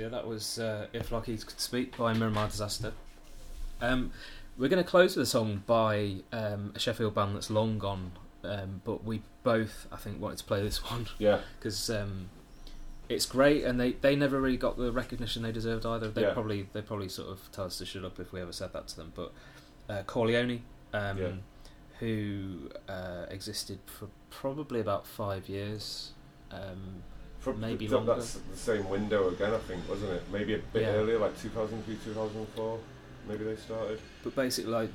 Yeah, that was uh, "If Lockheeds Could Speak" by Mirimar Disaster. Um, we're going to close with a song by um, a Sheffield band that's long gone, um, but we both, I think, wanted to play this one
Yeah,
because um, it's great, and they, they never really got the recognition they deserved either. They
Yeah.
probably they probably sort of tell us to shut up if we ever said that to them. But uh, Corleone, um,
Yeah.
who uh, existed for probably about five years.
From
Maybe
that,
longer.
That's the same window again, I think, wasn't it? Maybe a bit
Yeah.
earlier, like 2003, 2004. Maybe they started.
but basically, like,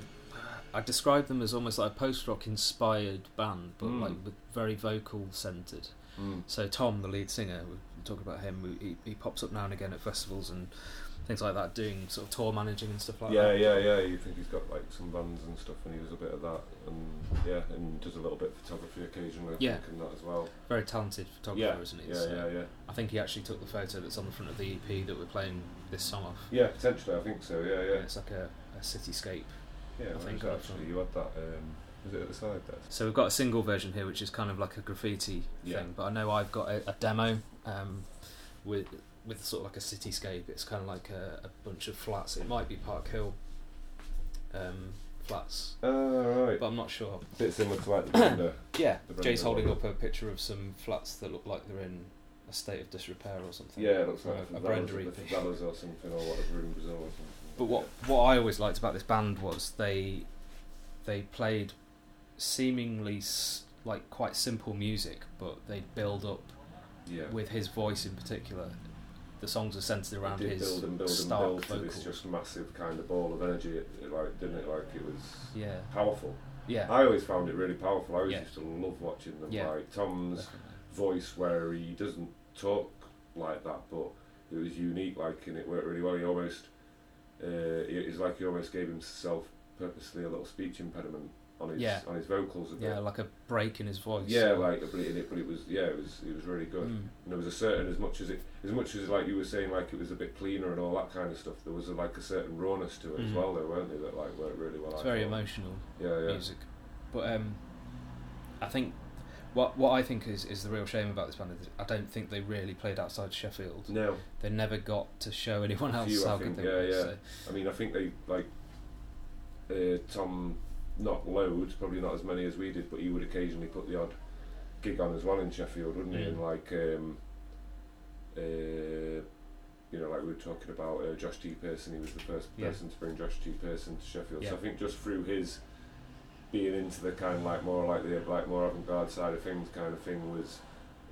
I describe them as almost like a post rock inspired band, but
Mm.
like with very vocal centered.
Mm.
So Tom, the lead singer, we talk about him. He, he pops up now and again at festivals and things like that, doing sort of tour managing and stuff like
yeah,
that.
yeah, yeah. Yeah. You think he's got like some bands and stuff, and he does a bit of that, and yeah, and does a little bit of photography occasionally. I
Yeah.
think, and that as well.
Very talented photographer,
Yeah,
isn't he?
yeah,
So
yeah, yeah.
I think he actually took the photo that's on the front of the EP that we're playing this song off.
Yeah, potentially. I think so. Yeah,
And
yeah,
It's like a, a cityscape.
yeah.
I think
is
on
it
the front.
actually, you had that. Um, was it at the side there?
So we've got a single version here, which is kind of like a graffiti
Yeah.
thing. But I know I've got a, a demo um, with with sort of like a cityscape. It's kind of like a, a bunch of flats. It might be Park Hill um, flats,
Oh right.
but I'm not sure.
bit similar to like the Brenda.
Yeah,
The
Jay's holding up a picture of some flats that look like they're in a state of disrepair or something.
yeah, it looks like
a, a Brenda EP.
or something, or in Brazil or something.
But what what I always liked about this band was they they played seemingly s- like quite simple music, but they build up
Yeah.
with his voice in particular. The songs are centered around
it did
his
build and build and build
vocals.
this just massive kind of ball of energy. It, it like didn't it? Like it was
yeah,
powerful.
yeah,
I always found it really powerful. I always
Yeah.
used to love watching them.
Yeah.
Like Tom's voice, where he doesn't talk like that, but it was unique. Like and it worked really well. He almost, uh, it's like he almost gave himself purposely a little speech impediment on his
Yeah.
on his vocals a bit.
yeah, like a break in his voice.
Yeah, like but it, but it was yeah, it was it was really good.
Mm.
And there was a certain as much as it as much as like you were saying like it was a bit cleaner and all that kind of stuff. There was a, like a certain rawness to it as
Mhm.
well, though, weren't they? That like worked really well.
it's
I
very
thought.
emotional
Yeah, yeah.
music. But um, I think what what I think is, is the real shame about this band is I don't think they really played outside Sheffield.
No,
They never got to show anyone else
few, I
how
think,
good they
yeah,
were.
yeah.
So,
I mean I think they like uh, Tom, not loads, probably not as many as we did, but he would occasionally put the odd gig on as well in Sheffield, wouldn't he?
Mm.
And like. Um, uh, you know, like we were talking about uh, Josh T. Pearson, he was the first
Yeah.
person to bring Josh T. Pearson to Sheffield.
Yeah.
So I think just through his being into the kind of like more like the like more avant-garde side of things kind of thing was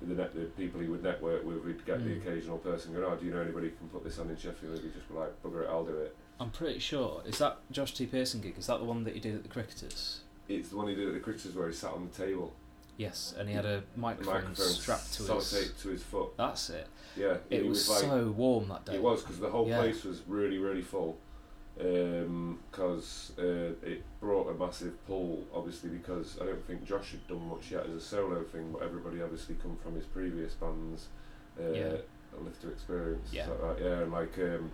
the net, the people he would network with. We'd get the
Mm.
occasional person going, "Oh, do you know anybody who can put this on in Sheffield?" He'd just be like, "Bugger it, I'll do it."
I'm pretty sure is that Josh T Pearson gig. Is that the one that he did at the Cricketers?
It's the one he did at the Cricketers where he sat on the table,
Yes, and he had a microphone,
microphone
strapped to his.
to his foot.
That's it.
Yeah,
It
he
was,
like,
so warm that day.
It was because the whole
Yeah.
place was really, really full. Because uh, it brought a massive pull, obviously, because I don't think Josh had done much yet as a solo thing, but everybody obviously come from his previous bands. Uh,
Yeah.
Lift to Experience.
Yeah.
is that? Yeah, and like, um,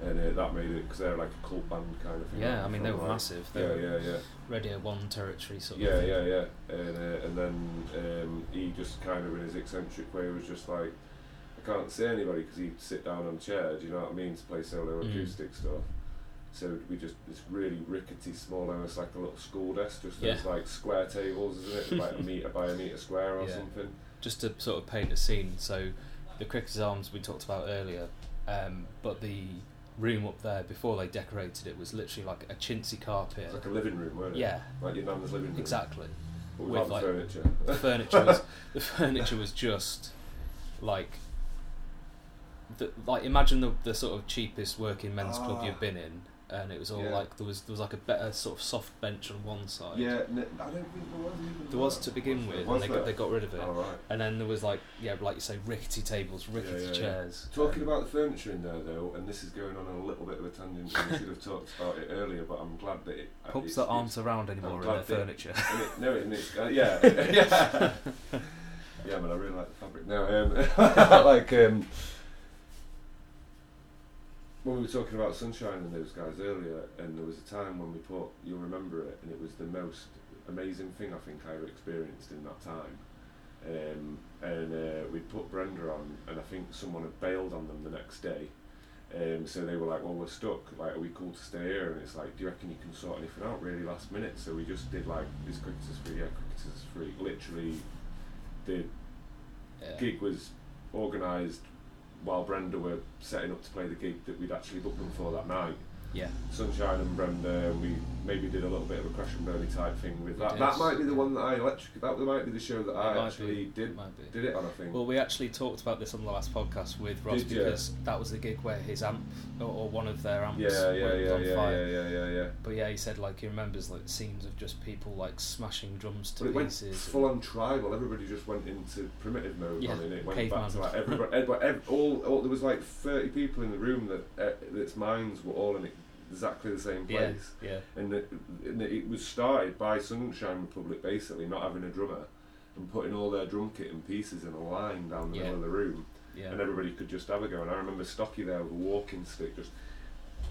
and uh, that made it because they're like a cult band kind of thing.
Yeah,
aren't
I mean they were
like-
massive. They
Yeah,
were
yeah, yeah.
Radio One territory sort of.
Yeah,
thing.
yeah, yeah. And uh, and then um, he just kind of in his eccentric way was just like, I can't see anybody because he'd sit down on a chair. Do you know what I mean? To play solo
Mm.
acoustic stuff. So we just this really rickety, small, almost like a little school desk, just
Yeah.
those like square tables, isn't it? Like a meter by a meter square or
Yeah.
something.
just to sort of paint a scene. So the Cricketers Arms we talked about earlier, um, but the room up there before they decorated it was literally like a chintzy carpet.
It's like a living room, weren't it?
Yeah.
Like your nan's living room.
Exactly.
But
with,
without
like,
the furniture.
The furniture was the furniture was just like the, like imagine the the sort of cheapest working men's club
Ah.
you've been in, and it was all
Yeah.
like there was there was like a better sort of soft bench on one side.
yeah, n- I don't think there was even
There was to begin
Was
with, and they got, they got rid of it.
Oh, right.
And then there was like yeah, like you say, rickety tables, rickety
yeah, yeah.
chairs.
Talking
um,
about the furniture in there, though, and this is going on a little bit of a tangent, and we should have talked about it earlier, but I'm glad that it. uh,
pubs
it's-
that aren't around anymore in
glad
their furniture.
it, no, and it's, uh, yeah, yeah, yeah, man, I really like the fabric. No, um, like um, when we were talking about Sunshine and those guys earlier, and there was a time when we put, you'll remember it, and it was the most amazing thing I think I ever experienced in that time. Um, and uh, we put Brenda on, and I think someone had bailed on them the next day. Um, so they were like, "Well, we're stuck. Like, are we cool to stay here?" And it's like, "Do you reckon you can sort anything out really last minute?" So we just did like, "Is cricketers free? Yeah, cricketers free." Literally, the
Yeah.
gig was organised while Brenda were setting up to play the gig that we'd actually booked them for that night.
Yeah.
Sunshine and Brenda, and we maybe did a little bit of a crash and burnie type thing with that. That might be the one that I electric. That might be the show that
It
I actually
be,
did did it on. I think.
Well, we actually talked about this on the last podcast with Ross
Did
because that was the gig where his amp or, or one of their amps
yeah, yeah,
was
yeah,
on
yeah,
fire.
yeah, yeah, yeah, yeah.
But yeah, he said like he remembers like scenes of just people like smashing drums to
But it went full on tribal. Everybody just went into primitive mode
Yeah,
on it. It went
caveman.
back to like everybody. ev- ev- all, all there was like thirty people in the room that uh, that's minds were all in exactly the same place.
yeah,
and it, and it was started by Sunshine Republic basically not having a drummer and putting all their drum kit and pieces in a line down the
Yeah.
middle of the room
yeah.
and everybody could just have a go and I remember Stocky there with a walking stick just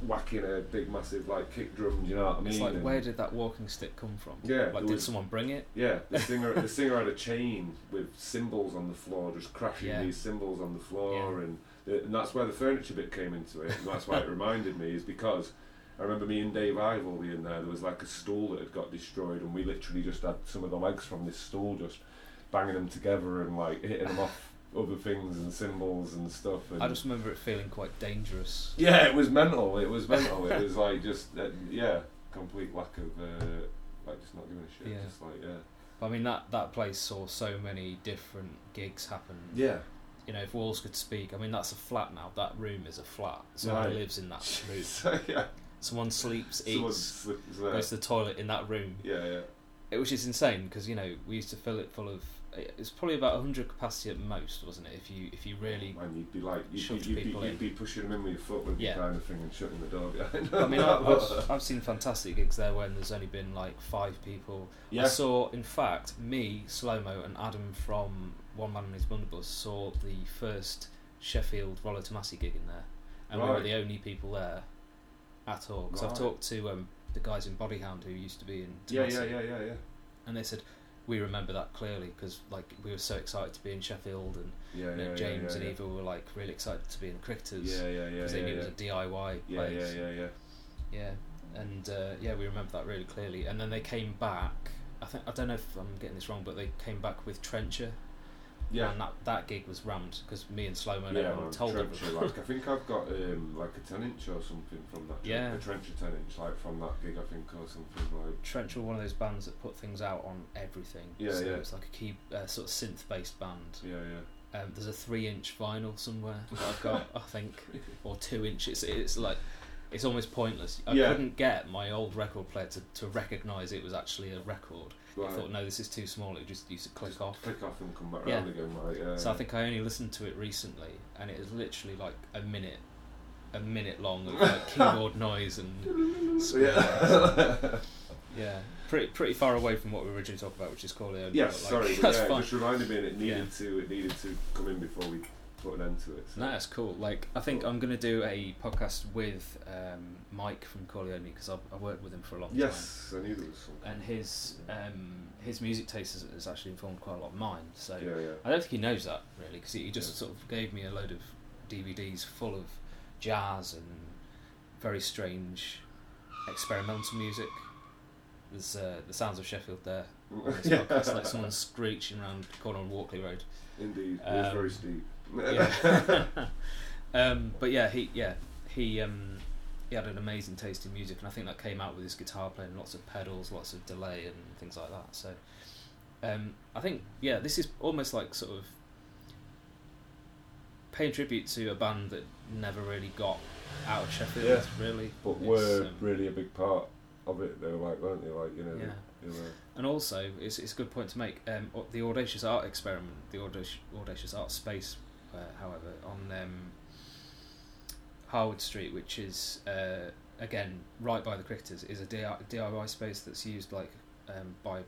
whacking a big massive like kick drum do you know what I mean
It's like
And-
where did that walking stick come from?
Yeah,
like did
was-
someone bring it?
yeah the singer the singer had a chain with cymbals on the floor just crashing
Yeah.
these cymbals on the floor
Yeah.
and, the, and that's where the furniture bit came into it and that's why it reminded me is because I remember me and Dave Ival being there. There was like a stool that had got destroyed, and we literally just had some of the legs from this stool just banging them together and like hitting them off other things and cymbals and stuff. And
I just remember it feeling quite dangerous.
yeah, it was mental. It was mental. it was like just uh, yeah, complete lack of uh, like just not giving a shit.
Yeah.
Just like yeah,
But I mean that that place saw so many different gigs happen.
yeah.
You know, if walls could speak, I mean that's a flat now. That room is a flat. Someone
Right.
lives in that room.
so yeah,
Someone sleeps, eats, goes to the toilet in that room.
Yeah, yeah.
It, which is insane because you know we used to fill it full of. It's probably about hundred capacity at most, wasn't it? If you if you really.
And you'd be like, you'd, be, you'd, be, you'd be pushing them in with your foot with
Yeah.
the kind of thing and shutting the door behind.
I mean, I've, I've, I've seen fantastic gigs there when there's only been like five people. I
yeah.
saw, in fact, me, Slow Mo, and Adam from One Man and His Blunderbuss saw the first Sheffield Rollo Tomasi gig in there, and we were the only people there at all. Because
Right.
I've talked to um, the guys in Bodyhound who used to be in
yeah,
Tomasi,
yeah, yeah, yeah, yeah.
and they said we remember that clearly because like we were so excited to be in Sheffield, and
Yeah,
you know,
yeah,
James
yeah,
and
yeah.
Eva were like really excited to be in the Cricketers
Yeah, yeah, yeah,
because
yeah,
they knew
yeah.
it was a DIY
yeah,
place.
yeah, yeah, yeah.
Yeah, and uh, yeah, we remember that really clearly. And then they came back. I think I don't know if I'm getting this wrong, but they came back with Trencher.
Yeah.
And that that gig was rammed because me and Slow Mo and
yeah,
everyone told
trencher,
everyone.
like, I think I've got um, like a 10 inch or something from that.
Yeah.
A trencher 10 inch, like from that gig, I think, or something like.
Trencher were one of those bands that put things out on everything.
Yeah,
so
yeah.
It's like a key uh, sort of synth based band.
Yeah, yeah.
Um, there's a three inch vinyl somewhere that I've got, I think, or two inches. It's like it's almost pointless. I
Yeah.
couldn't get my old record player to, to recognise it was actually a record. I thought, no, this is too small. It just used to click
Just
off.
Click off and come back
Yeah.
round again, like, yeah.
So I think I only listened to it recently, and it is literally like a minute, a minute long of like keyboard noise and
Yeah.
yeah, pretty pretty far away from what we originally talked about, which is Corleone.
yes,
like,
sorry, yeah, it just reminded me, and it needed
Yeah.
to, it needed to come in before we put an end to it. So.
No, that's cool. Like, I think I'm going to do a podcast with um, Mike from Corleone because I've, I've worked with him for a long time.
Yes, I knew there was something.
And his um, his music taste has, has actually informed quite a lot of mine. So
yeah, yeah.
I don't think he knows that really because he, he just
Yeah.
sort of gave me a load of DVDs full of jazz and very strange experimental music. There's uh, the sounds of Sheffield there.
yeah.
podcast. It's like someone screeching around the corner on Walkley Road.
Indeed, it was
Um,
very steep.
Yeah. um, but yeah, he yeah he um, he had an amazing taste in music, and I think that came out with his guitar playing, lots of pedals, lots of delay, and things like that. So um, I think yeah, this is almost like sort of paying tribute to a band that never really got out of Sheffield,
Yeah.
really.
but were
um,
really a big part of it. They were like, weren't they? Like you know,
Yeah.
they, they were.
And also, it's, it's a good point to make. Um, the Audacious Art experiment, the Audacious, Audacious Art Space, uh, however, on um, Harwood Street, which is uh, again right by the cricketers, is a DI- DIY space that's used like um, by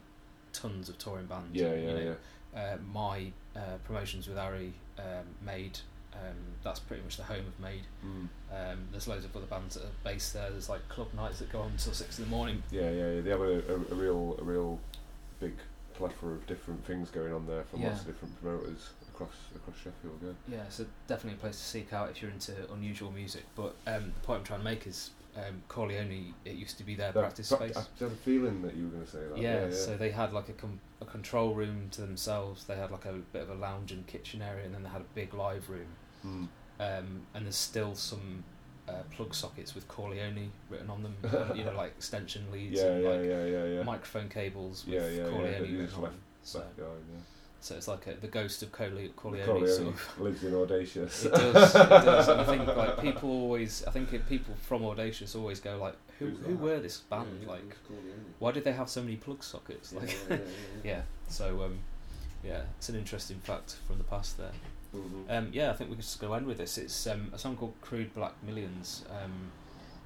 tons of touring bands.
Yeah,
you
yeah,
know,
yeah.
Uh, my uh, promotions with Ari um, Made. Um, that's pretty much the home of Made.
Mm.
Um, there's loads of other bands that are based there. There's like club nights that go on until six in the morning.
Yeah, yeah, yeah. They have a, a, a real, a real big plethora of different things going on there from lots of different promoters across across Sheffield. Yeah.
Yeah, so definitely a place to seek out if you're into unusual music. But um, the point I'm trying to make is um, Corleone. It used to be their
That-
practice
pra-
space.
I had a feeling that you were going to say that.
yeah,
Yeah, yeah.
so they had like a, com- a control room to themselves. They had like a bit of a lounge and kitchen area, and then they had a big live room.
Mm.
Um, and there's still some uh, plug sockets with Corleone written on them. and, you know, like extension leads
Yeah,
and
yeah,
like
yeah, yeah, yeah.
microphone cables with
Yeah, yeah, yeah,
Corleone
that
written
just
on
left
them. So,
Left yeah.
So it's like a, the ghost of Corle- Corleone,
Corleone
sort of.
lives in Audacious.
It does. It does. And I think like people always. I think if people from Audacious always go like, who
Who's
who
that?
were this band? like, why did they have so many plug sockets? Like, yeah. So um, yeah, it's an interesting fact from the past there.
Mhm.
Um, yeah, I think we could just go end with this. It's um, a song called "Crude Black Millions." Um,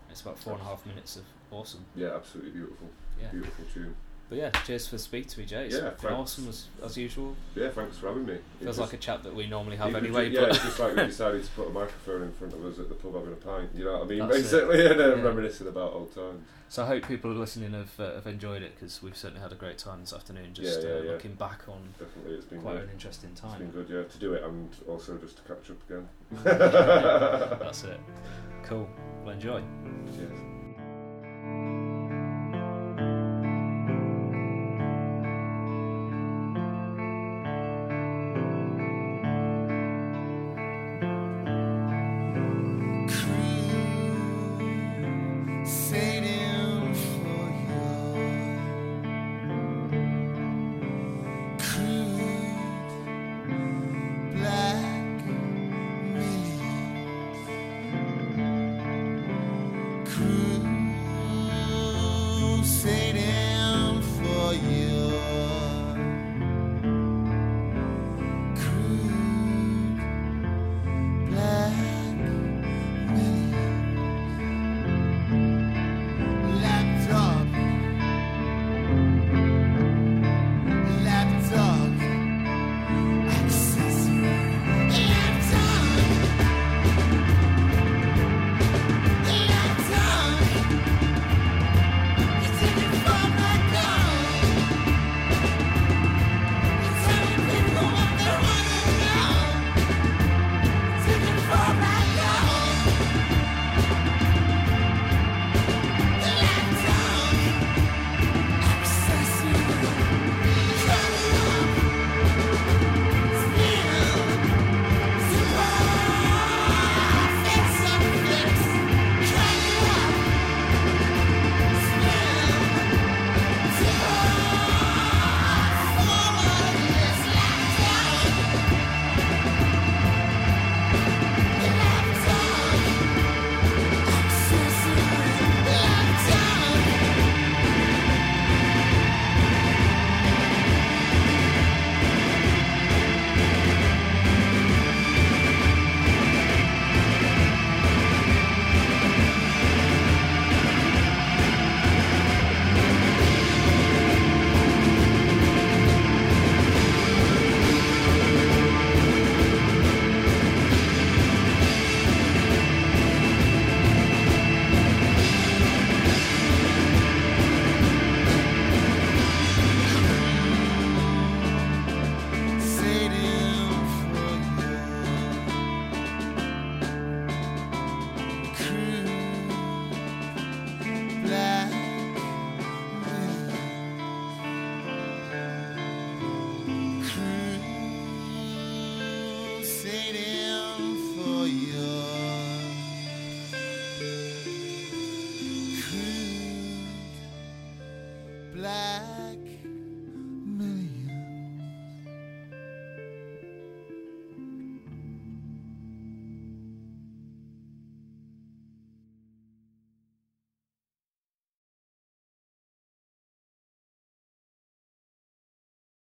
it's about four and a half minutes of awesome.
yeah, absolutely beautiful,
Yeah.
beautiful tune.
But yeah, cheers for speaking to me, Jay. It's
Yeah,
been awesome as, as usual.
Yeah, thanks for having me. It
Feels like a chat that we normally have anyway.
ju- yeah, it's just like we decided to put a microphone in front of us at the pub having a pint. You know what I mean?
That's it.
Basically, and uh,
Yeah.
reminiscing about old times.
So I hope people listening have uh, have enjoyed it because we've certainly had a great time this afternoon. Just
Yeah, yeah,
uh,
yeah.
looking back on
Definitely, it's been
quite
good.
an interesting time.
It's been good, yeah, to do it and also just to catch up again.
That's it. Cool. Well, enjoy.
Cheers.